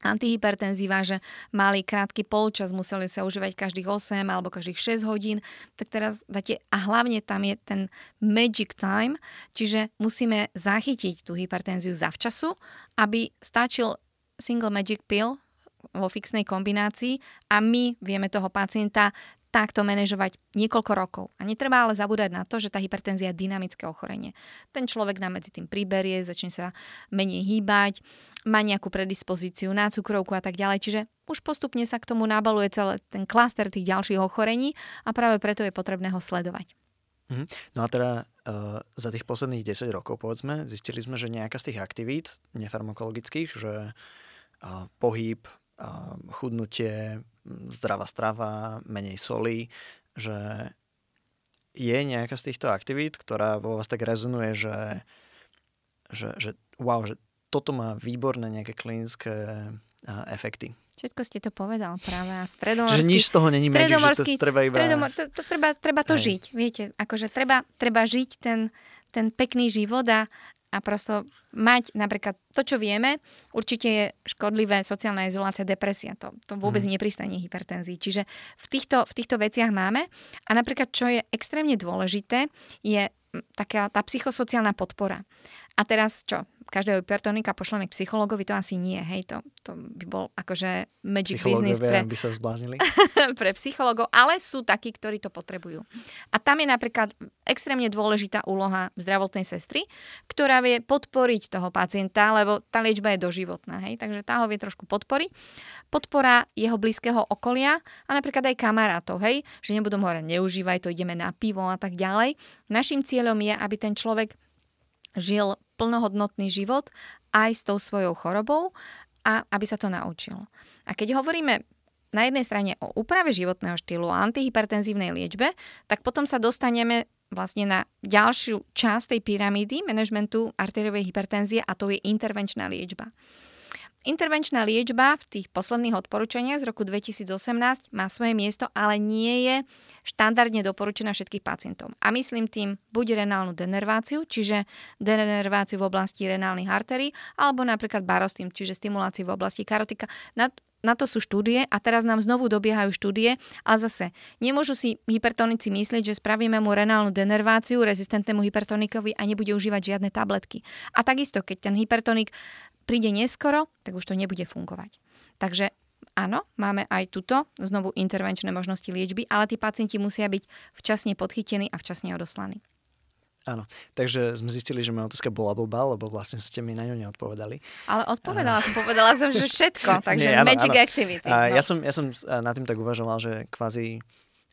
antihypertenzíva, že mali krátky polčas, museli sa užívať každých 8 alebo každých 6 hodín, tak teraz dáte, a hlavne tam je ten magic time, čiže musíme zachytiť tú hypertenziu zavčasu, aby stačil single magic pill vo fixnej kombinácii a my vieme toho pacienta takto manažovať niekoľko rokov. A netreba ale zabúdať na to, že tá hypertenzia je dynamické ochorenie. Ten človek nám medzi tým priberie, začne sa menej hýbať, má nejakú predispozíciu na cukrovku a tak ďalej. Čiže už postupne sa k tomu nabaluje celý ten klaster tých ďalších ochorení a práve preto je potrebné ho sledovať. Mhm. No a teda uh, za tých posledných 10 rokov, povedzme, zistili sme, že nejaká z tých aktivít nefarmakologických, že uh, pohyb, chudnutie, zdravá strava, menej soli, že je nejaká z týchto aktivít, ktorá vo vás tak rezonuje, že, že, že wow, že toto má výborné nejaké klinické efekty. Všetko ste to povedal práve. A stredomorský... Že nič z toho není magic, že to treba iba... Stredomor, to, to treba, treba to Hej. žiť, viete. Akože treba, treba žiť ten, ten pekný život a, a prosto mať napríklad to, čo vieme, určite je škodlivé sociálna izolácia, depresia. To, to vôbec mm. nepristane hypertenzii. Čiže v týchto, v týchto veciach máme. A napríklad, čo je extrémne dôležité, je taká tá psychosociálna podpora. A teraz čo? každého hypertonika pošleme k psychologovi, to asi nie, hej, to, to by bol akože magic business pre, by sa zbláznili. pre psychologov, ale sú takí, ktorí to potrebujú. A tam je napríklad extrémne dôležitá úloha zdravotnej sestry, ktorá vie podporiť toho pacienta, lebo tá liečba je doživotná, hej, takže tá ho vie trošku podporiť. Podpora jeho blízkeho okolia a napríklad aj kamarátov, hej, že nebudú hovoriť, neužívaj to, ideme na pivo a tak ďalej. Našim cieľom je, aby ten človek žil plnohodnotný život aj s tou svojou chorobou a aby sa to naučil. A keď hovoríme na jednej strane o úprave životného štýlu a antihypertenzívnej liečbe, tak potom sa dostaneme vlastne na ďalšiu časť tej pyramídy manažmentu arteriovej hypertenzie a to je intervenčná liečba. Intervenčná liečba v tých posledných odporúčaniach z roku 2018 má svoje miesto, ale nie je štandardne doporučená všetkých pacientov. A myslím tým buď renálnu denerváciu, čiže denerváciu v oblasti renálnych arterií, alebo napríklad barostým, čiže stimuláciu v oblasti karotika. Na, na to sú štúdie a teraz nám znovu dobiehajú štúdie, ale zase nemôžu si hypertonici myslieť, že spravíme mu renálnu denerváciu rezistentnému hypertonikovi a nebude užívať žiadne tabletky. A takisto, keď ten hypertonik príde neskoro, tak už to nebude fungovať. Takže áno, máme aj tuto znovu intervenčné možnosti liečby, ale tí pacienti musia byť včasne podchytení a včasne odoslaní. Áno, takže sme zistili, že moja otázka bola blbá, lebo vlastne ste mi na ňu neodpovedali. Ale odpovedala som, povedala som, že všetko, takže Nie, áno, magic áno. activities. No. Ja, som, ja som nad tým tak uvažoval, že kvázi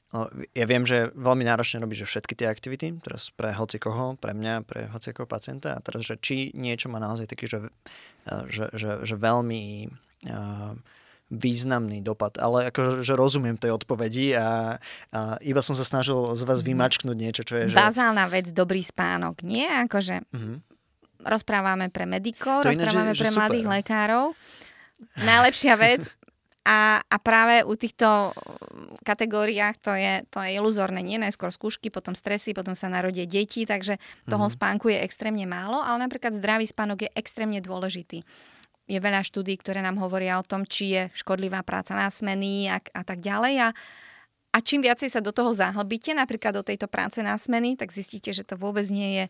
No, ja viem, že veľmi náročne že všetky tie aktivity, teraz pre hoci koho, pre mňa, pre hoci koho pacienta a teraz, že či niečo má naozaj taký, že, že, že, že veľmi uh, významný dopad. Ale akože že rozumiem tej odpovedi a, a iba som sa snažil z vás mhm. vymačknúť niečo, čo je... Že... Bazálna vec, dobrý spánok, nie? Akože mm-hmm. rozprávame pre medikov, to rozprávame iné, že, pre že mladých super. lekárov. Najlepšia vec, a, a práve u týchto kategóriách to je, to je iluzórne. Nie najskôr skúšky, potom stresy, potom sa narodia deti, takže toho mm-hmm. spánku je extrémne málo, ale napríklad zdravý spánok je extrémne dôležitý. Je veľa štúdí, ktoré nám hovoria o tom, či je škodlivá práca na smeny a, a tak ďalej. A, a čím viacej sa do toho zahlbíte, napríklad do tejto práce na smeny, tak zistíte, že to vôbec nie je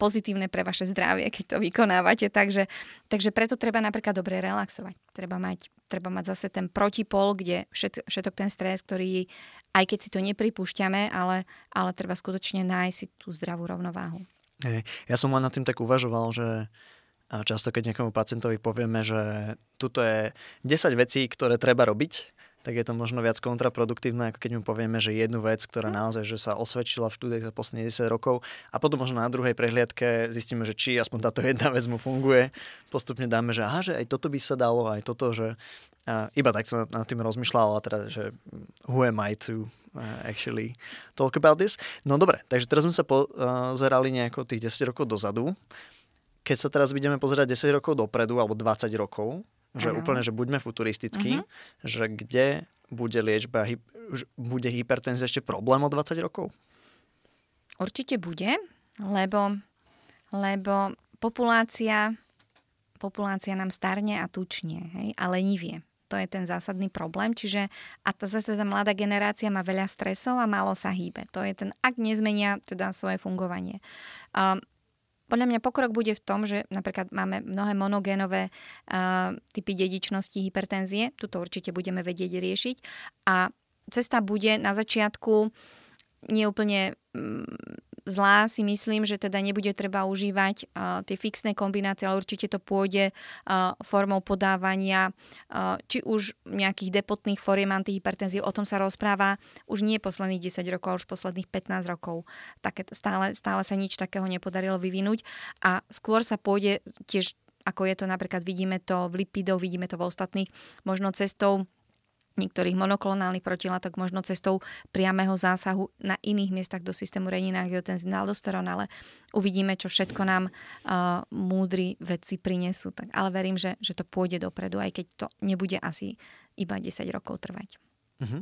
pozitívne pre vaše zdravie, keď to vykonávate. Takže, takže preto treba napríklad dobre relaxovať. Treba mať, treba mať zase ten protipol, kde všet, všetok ten stres, ktorý, aj keď si to nepripúšťame, ale, ale treba skutočne nájsť si tú zdravú rovnováhu. Ja som len nad tým tak uvažoval, že a často keď niekomu pacientovi povieme, že tuto je 10 vecí, ktoré treba robiť, tak je to možno viac kontraproduktívne, ako keď mu povieme, že jednu vec, ktorá naozaj že sa osvedčila v štúdiách za posledných 10 rokov a potom možno na druhej prehliadke zistíme, že či aspoň táto jedna vec mu funguje. Postupne dáme, že aha, že aj toto by sa dalo, aj toto, že a iba tak som nad tým rozmýšľal, ale teda, že who am I to uh, actually talk about this? No dobre, takže teraz sme sa pozerali nejako tých 10 rokov dozadu. Keď sa teraz budeme pozerať 10 rokov dopredu, alebo 20 rokov, že Áno. úplne, že buďme futuristickí, Mhm. že kde bude liečba, bude hypertenzia ešte problém o 20 rokov? Určite bude, lebo, lebo populácia, populácia nám starne a tučne hej, a lenivie. To je ten zásadný problém. Čiže a tá, zase tá mladá generácia má veľa stresov a málo sa hýbe. To je ten, ak nezmenia teda svoje fungovanie. Um, podľa mňa pokrok bude v tom, že napríklad máme mnohé monogénové uh, typy dedičnosti hypertenzie. Tuto určite budeme vedieť riešiť. A cesta bude na začiatku neúplne mm, zlá si myslím, že teda nebude treba užívať uh, tie fixné kombinácie, ale určite to pôjde uh, formou podávania uh, či už nejakých depotných foriem antihypertenzie. O tom sa rozpráva už nie posledných 10 rokov, ale už posledných 15 rokov. Také, stále, stále sa nič takého nepodarilo vyvinúť a skôr sa pôjde tiež ako je to napríklad, vidíme to v lipidoch, vidíme to v ostatných, možno cestou niektorých monoklonálnych protilátok, možno cestou priamého zásahu na iných miestach do systému renina, angiotenzín, aldosterón, ale uvidíme, čo všetko nám uh, múdri vedci prinesú. Tak, ale verím, že, že to pôjde dopredu, aj keď to nebude asi iba 10 rokov trvať. Uh-huh.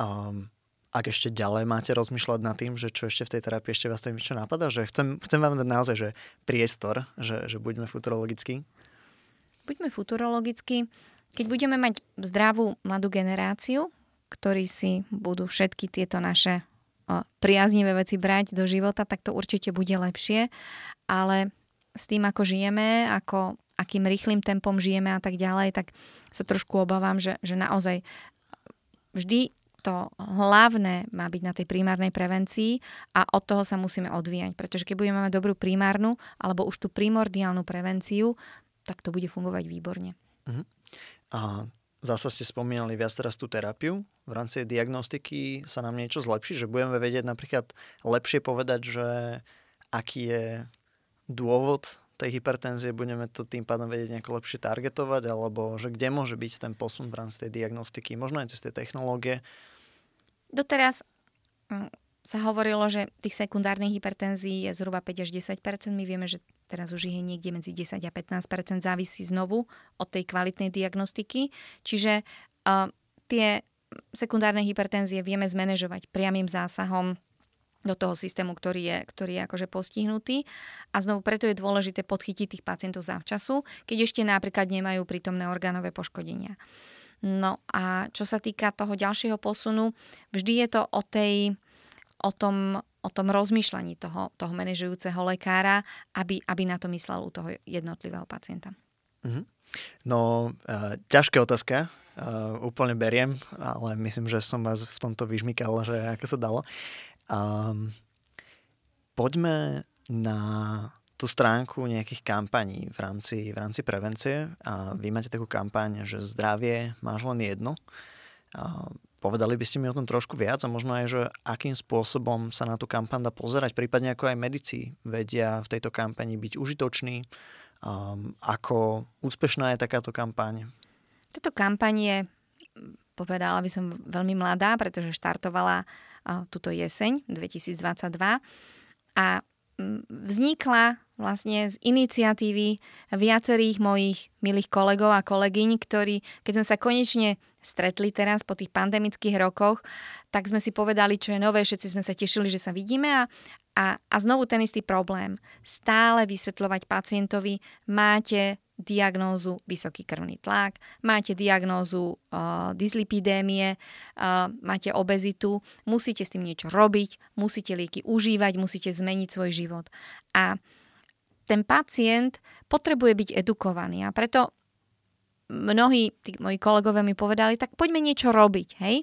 Um, ak ešte ďalej máte rozmýšľať nad tým, že čo ešte v tej terapii ešte vás tam čo napadá, že chcem, chcem vám dať naozaj že priestor, že, že buďme futurologickí. Buďme futurologicky. Keď budeme mať zdravú mladú generáciu, ktorí si budú všetky tieto naše priaznivé veci brať do života, tak to určite bude lepšie. Ale s tým, ako žijeme, ako, akým rýchlým tempom žijeme a tak ďalej, tak sa trošku obávam, že, že naozaj vždy to hlavné má byť na tej primárnej prevencii a od toho sa musíme odvíjať. Pretože keď budeme mať dobrú primárnu alebo už tú primordiálnu prevenciu, tak to bude fungovať výborne. Uh-huh. A zase ste spomínali viac teraz tú terapiu. V rámci diagnostiky sa nám niečo zlepší, že budeme vedieť napríklad lepšie povedať, že aký je dôvod tej hypertenzie, budeme to tým pádom vedieť nejako lepšie targetovať, alebo že kde môže byť ten posun v rámci tej diagnostiky, možno aj cez tie technológie. Doteraz mm, sa hovorilo, že tých sekundárnych hypertenzií je zhruba 5 až 10 My vieme, že teraz už je niekde medzi 10 a 15% závisí znovu od tej kvalitnej diagnostiky. Čiže uh, tie sekundárne hypertenzie vieme zmanéžovať priamým zásahom do toho systému, ktorý je, ktorý je akože postihnutý. A znovu preto je dôležité podchytiť tých pacientov zavčasu, keď ešte napríklad nemajú prítomné orgánové poškodenia. No a čo sa týka toho ďalšieho posunu, vždy je to o, tej, o, tom, o tom rozmýšľaní toho, toho manažujúceho lekára, aby, aby na to myslel u toho jednotlivého pacienta. Mm-hmm. No, uh, ťažká otázka, uh, úplne beriem, ale myslím, že som vás v tomto vyžmykal, že ako sa dalo. Um, poďme na tú stránku nejakých kampaní v rámci, v rámci prevencie. A vy máte takú kampaň, že zdravie máš len jedno. A povedali by ste mi o tom trošku viac a možno aj, že akým spôsobom sa na tú kampaň dá pozerať, prípadne ako aj medici vedia v tejto kampani byť užitoční, um, ako úspešná je takáto kampaň? Táto kampaň je, povedala by som, veľmi mladá, pretože štartovala túto jeseň 2022 a vznikla vlastne z iniciatívy viacerých mojich milých kolegov a kolegyň, ktorí, keď sme sa konečne stretli teraz po tých pandemických rokoch, tak sme si povedali, čo je nové, všetci sme sa tešili, že sa vidíme a, a, a znovu ten istý problém. Stále vysvetľovať pacientovi, máte diagnózu vysoký krvný tlak, máte diagnózu uh, dyslipidémie, uh, máte obezitu, musíte s tým niečo robiť, musíte lieky užívať, musíte zmeniť svoj život. A ten pacient potrebuje byť edukovaný a preto mnohí tí moji kolegovia mi povedali, tak poďme niečo robiť, hej.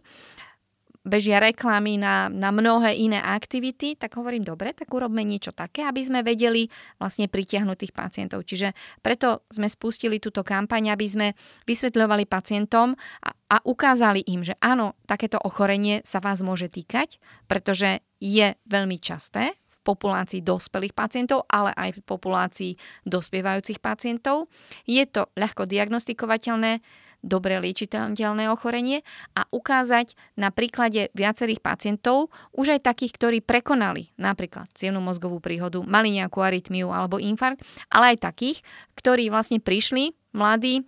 bežia reklamy na, na mnohé iné aktivity, tak hovorím, dobre, tak urobme niečo také, aby sme vedeli vlastne pritiahnuť tých pacientov. Čiže preto sme spustili túto kampaň, aby sme vysvetľovali pacientom a, a ukázali im, že áno, takéto ochorenie sa vás môže týkať, pretože je veľmi časté populácii dospelých pacientov, ale aj v populácii dospievajúcich pacientov. Je to ľahko diagnostikovateľné, dobre liečiteľné ochorenie a ukázať na príklade viacerých pacientov, už aj takých, ktorí prekonali napríklad cievnú mozgovú príhodu, mali nejakú arytmiu alebo infarkt, ale aj takých, ktorí vlastne prišli, mladí,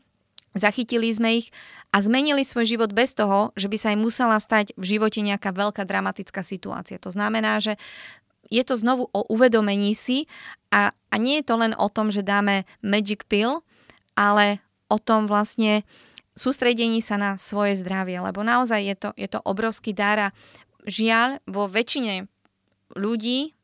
zachytili sme ich a zmenili svoj život bez toho, že by sa im musela stať v živote nejaká veľká dramatická situácia. To znamená, že je to znovu o uvedomení si a, a nie je to len o tom, že dáme magic pill, ale o tom vlastne sústredení sa na svoje zdravie, lebo naozaj je to, je to obrovský dar a žiaľ, vo väčšine ľudí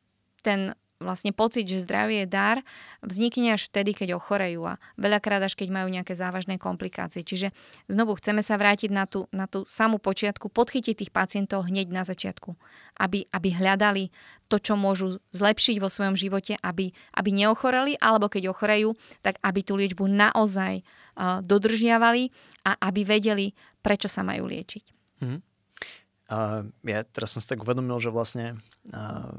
ten vlastne pocit, že zdravie je dar, vznikne až vtedy, keď ochorejú a veľakrát až keď majú nejaké závažné komplikácie. Čiže znovu chceme sa vrátiť na tú, na tú samú počiatku, podchytiť tých pacientov hneď na začiatku, aby, aby hľadali to, čo môžu zlepšiť vo svojom živote, aby, aby neochoreli, alebo keď ochorejú, tak aby tú liečbu naozaj uh, dodržiavali a aby vedeli, prečo sa majú liečiť. Mm-hmm. Uh, ja teraz som si tak uvedomil, že vlastne uh,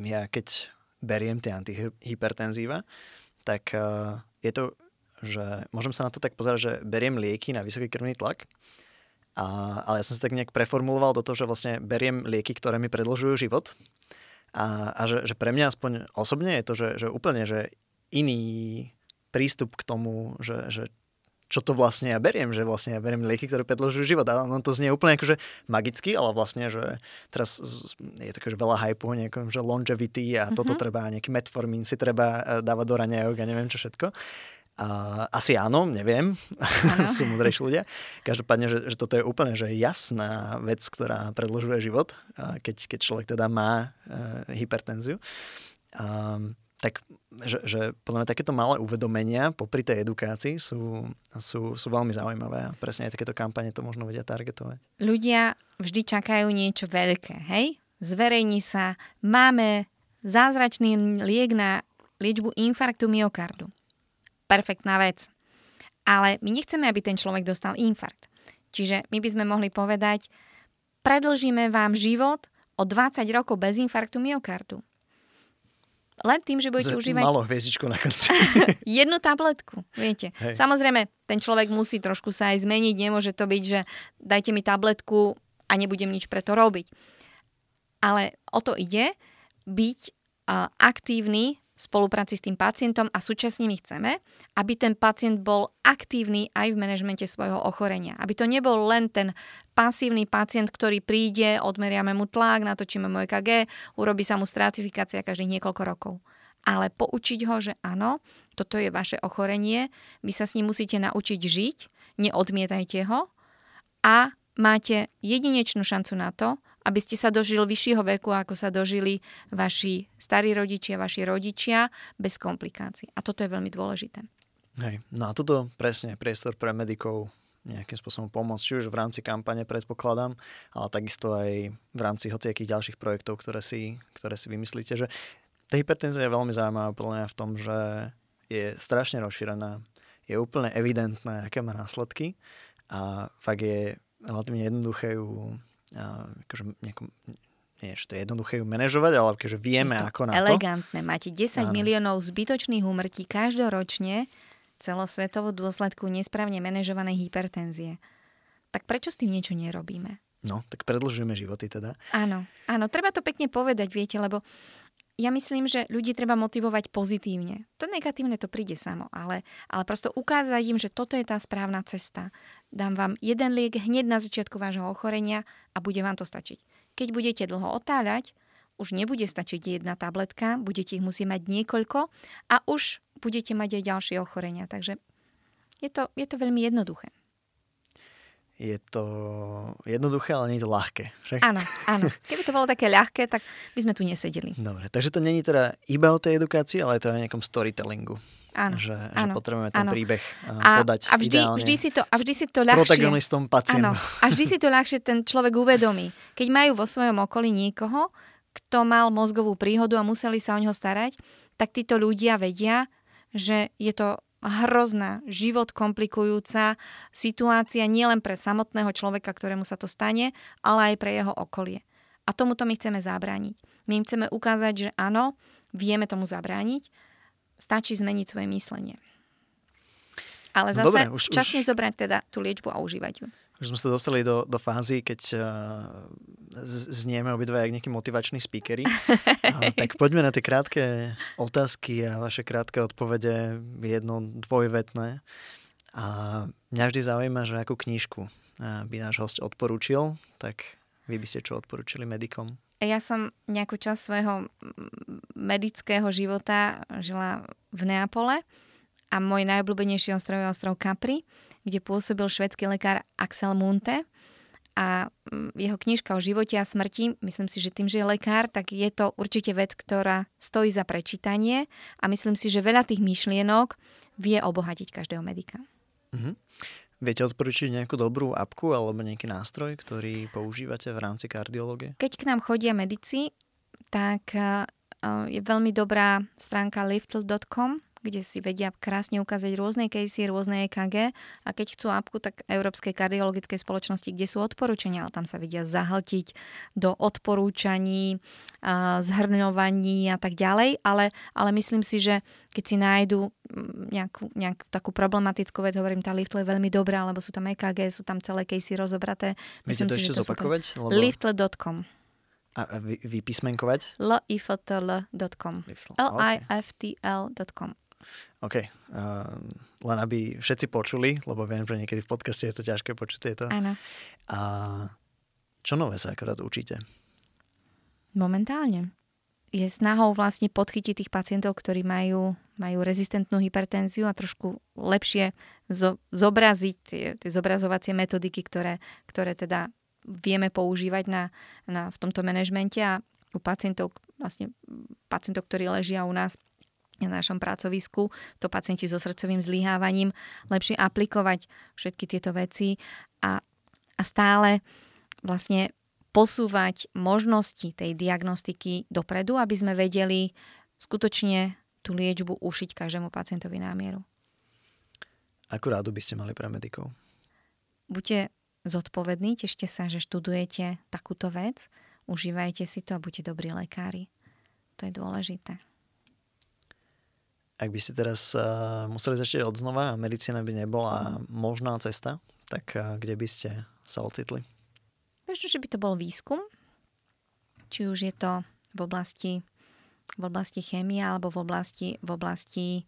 ja keď beriem tie antihypertenzíva, tak uh, je to, že môžem sa na to tak pozerať, že beriem lieky na vysoký krvný tlak, a, ale ja som si tak nejak preformuloval do toho, že vlastne beriem lieky, ktoré mi predlžujú život. A, a že, že pre mňa aspoň osobne je to, že, že úplne že iný prístup k tomu, že, že čo to vlastne ja beriem, že vlastne ja beriem lieky, ktoré predlžujú život. A ono to znie úplne akože magicky, ale vlastne, že teraz je také, veľa hypu, nejakom, že longevity a mm-hmm. toto treba, nejaký metformín si treba e, dávať do raňajok a neviem čo všetko. Uh, asi áno, neviem, sú múdrejší ľudia. Každopádne, že, že toto je úplne že jasná vec, ktorá predlžuje život, keď, keď človek teda má uh, hypertenziu. Um, tak že, že podľa mňa takéto malé uvedomenia popri tej edukácii sú, sú, sú veľmi zaujímavé a presne aj takéto kampane to možno vedia targetovať. Ľudia vždy čakajú niečo veľké, hej? Zverejní sa, máme zázračný liek na liečbu infarktu myokardu. Perfektná vec. Ale my nechceme, aby ten človek dostal infarkt. Čiže my by sme mohli povedať, predlžíme vám život o 20 rokov bez infarktu myokardu len tým, že budete Z, užívať... Malo hviezdičku na konci. jednu tabletku, viete. Hej. Samozrejme, ten človek musí trošku sa aj zmeniť, nemôže to byť, že dajte mi tabletku a nebudem nič preto robiť. Ale o to ide, byť uh, aktívny spolupráci s tým pacientom a súčasne my chceme, aby ten pacient bol aktívny aj v manažmente svojho ochorenia. Aby to nebol len ten pasívny pacient, ktorý príde, odmeriame mu tlak, natočíme mu EKG, urobí sa mu stratifikácia každých niekoľko rokov. Ale poučiť ho, že áno, toto je vaše ochorenie, vy sa s ním musíte naučiť žiť, neodmietajte ho a máte jedinečnú šancu na to, aby ste sa dožili vyššieho veku, ako sa dožili vaši starí rodičia, vaši rodičia, bez komplikácií. A toto je veľmi dôležité. Hej, no a toto presne priestor pre medikov nejakým spôsobom pomôcť, či už v rámci kampane predpokladám, ale takisto aj v rámci hociakých ďalších projektov, ktoré si, ktoré si vymyslíte, že tá hypertenzia je veľmi zaujímavá podľa v tom, že je strašne rozšírená, je úplne evidentné, aké má následky a fakt je relatívne jednoduché ju akože nejako, nie, že to je jednoduché ju manažovať, ale akože vieme je to ako na elegantné. to. Máte 10 Áno. miliónov zbytočných úmrtí každoročne celosvetovo dôsledku nesprávne manažovanej hypertenzie. Tak prečo s tým niečo nerobíme? No, tak predlžujeme životy teda. Áno, áno, treba to pekne povedať, viete, lebo ja myslím, že ľudí treba motivovať pozitívne. To negatívne to príde samo, ale, ale prosto ukázať im, že toto je tá správna cesta. Dám vám jeden liek hneď na začiatku vášho ochorenia a bude vám to stačiť. Keď budete dlho otáľať, už nebude stačiť jedna tabletka, budete ich musieť mať niekoľko a už budete mať aj ďalšie ochorenia. Takže je to, je to veľmi jednoduché je to jednoduché, ale nie je to ľahké. Však? Áno, áno. Keby to bolo také ľahké, tak by sme tu nesedeli. Dobre, takže to není teda iba o tej edukácii, ale je to aj o nejakom storytellingu. Áno, že, áno, že potrebujeme ten áno. príbeh a, podať a vždy, vždy si to, a vždy si to ľahšie, protagonistom pacientom. Áno, a vždy si to ľahšie ten človek uvedomí. Keď majú vo svojom okolí niekoho, kto mal mozgovú príhodu a museli sa o neho starať, tak títo ľudia vedia, že je to hrozná, život komplikujúca situácia nielen pre samotného človeka, ktorému sa to stane, ale aj pre jeho okolie. A tomuto my chceme zabrániť. My im chceme ukázať, že áno, vieme tomu zabrániť, stačí zmeniť svoje myslenie. Ale no zase Dobre, už, časne už... zobrať teda tú liečbu a užívať ju. Už sme sa dostali do, do fázy, keď uh, znieme obidva jak nejakí motivační speakery. uh, tak poďme na tie krátke otázky a vaše krátke odpovede jedno dvojvetné. A mňa vždy zaujíma, že akú knížku uh, by náš host odporúčil, tak vy by ste čo odporúčili medikom? Ja som nejakú časť svojho medického života žila v Neapole a môj najobľúbenejší ostrov je ostrov Capri, kde pôsobil švedský lekár Axel Munte a mm, jeho knižka o živote a smrti, myslím si, že tým, že je lekár, tak je to určite vec, ktorá stojí za prečítanie a myslím si, že veľa tých myšlienok vie obohatiť každého medika. Mm-hmm. Viete odporučiť nejakú dobrú apku alebo nejaký nástroj, ktorý používate v rámci kardiológie? Keď k nám chodia medici, tak eh, je veľmi dobrá stránka liftl.com, kde si vedia krásne ukázať rôzne casey, rôzne EKG a keď chcú apku, tak Európskej kardiologickej spoločnosti, kde sú odporúčania, ale tam sa vedia zahltiť do odporúčaní, zhrňovaní a tak ďalej, ale, ale myslím si, že keď si nájdu mm, nejakú, nejakú takú problematickú vec, hovorím, tá Liftle je veľmi dobrá, lebo sú tam EKG, sú tam celé casey rozobraté. Viete to ešte zopakovať? Lebo... Liftle.com a vy, vypísmenkovať? liftl.com L-I-F-T-L.com OK. Uh, len aby všetci počuli, lebo viem, že niekedy v podcaste je to ťažké počuť tieto. Áno. A čo nové sa akorát učíte? Momentálne je snahou vlastne podchytiť tých pacientov, ktorí majú, majú rezistentnú hypertenziu a trošku lepšie zo, zobraziť tie, tie zobrazovacie metodiky, ktoré, ktoré teda vieme používať na, na, v tomto manažmente a u pacientov, vlastne pacientov, ktorí ležia u nás na našom pracovisku, to pacienti so srdcovým zlyhávaním, lepšie aplikovať všetky tieto veci a, a stále vlastne posúvať možnosti tej diagnostiky dopredu, aby sme vedeli skutočne tú liečbu ušiť každému pacientovi na mieru. Akú rádu by ste mali pre medikov? Buďte zodpovední, tešte sa, že študujete takúto vec, užívajte si to a buďte dobrí lekári. To je dôležité. Ak by ste teraz uh, museli začať od znova a medicína by nebola možná cesta, tak uh, kde by ste sa ocitli? Možno, že by to bol výskum, či už je to v oblasti, v oblasti chémie alebo v oblasti, v oblasti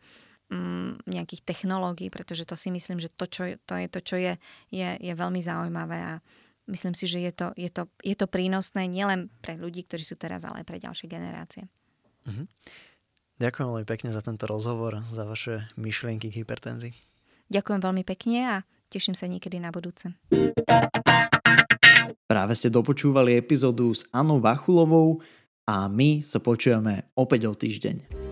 um, nejakých technológií, pretože to si myslím, že to, čo, to je to, čo je, je, je veľmi zaujímavé a myslím si, že je to, je to, je to prínosné nielen pre ľudí, ktorí sú teraz, ale aj pre ďalšie generácie. Uh-huh. Ďakujem veľmi pekne za tento rozhovor, za vaše myšlienky k hypertenzii. Ďakujem veľmi pekne a teším sa niekedy na budúce. Práve ste dopočúvali epizódu s Anou Vachulovou a my sa počujeme opäť o týždeň.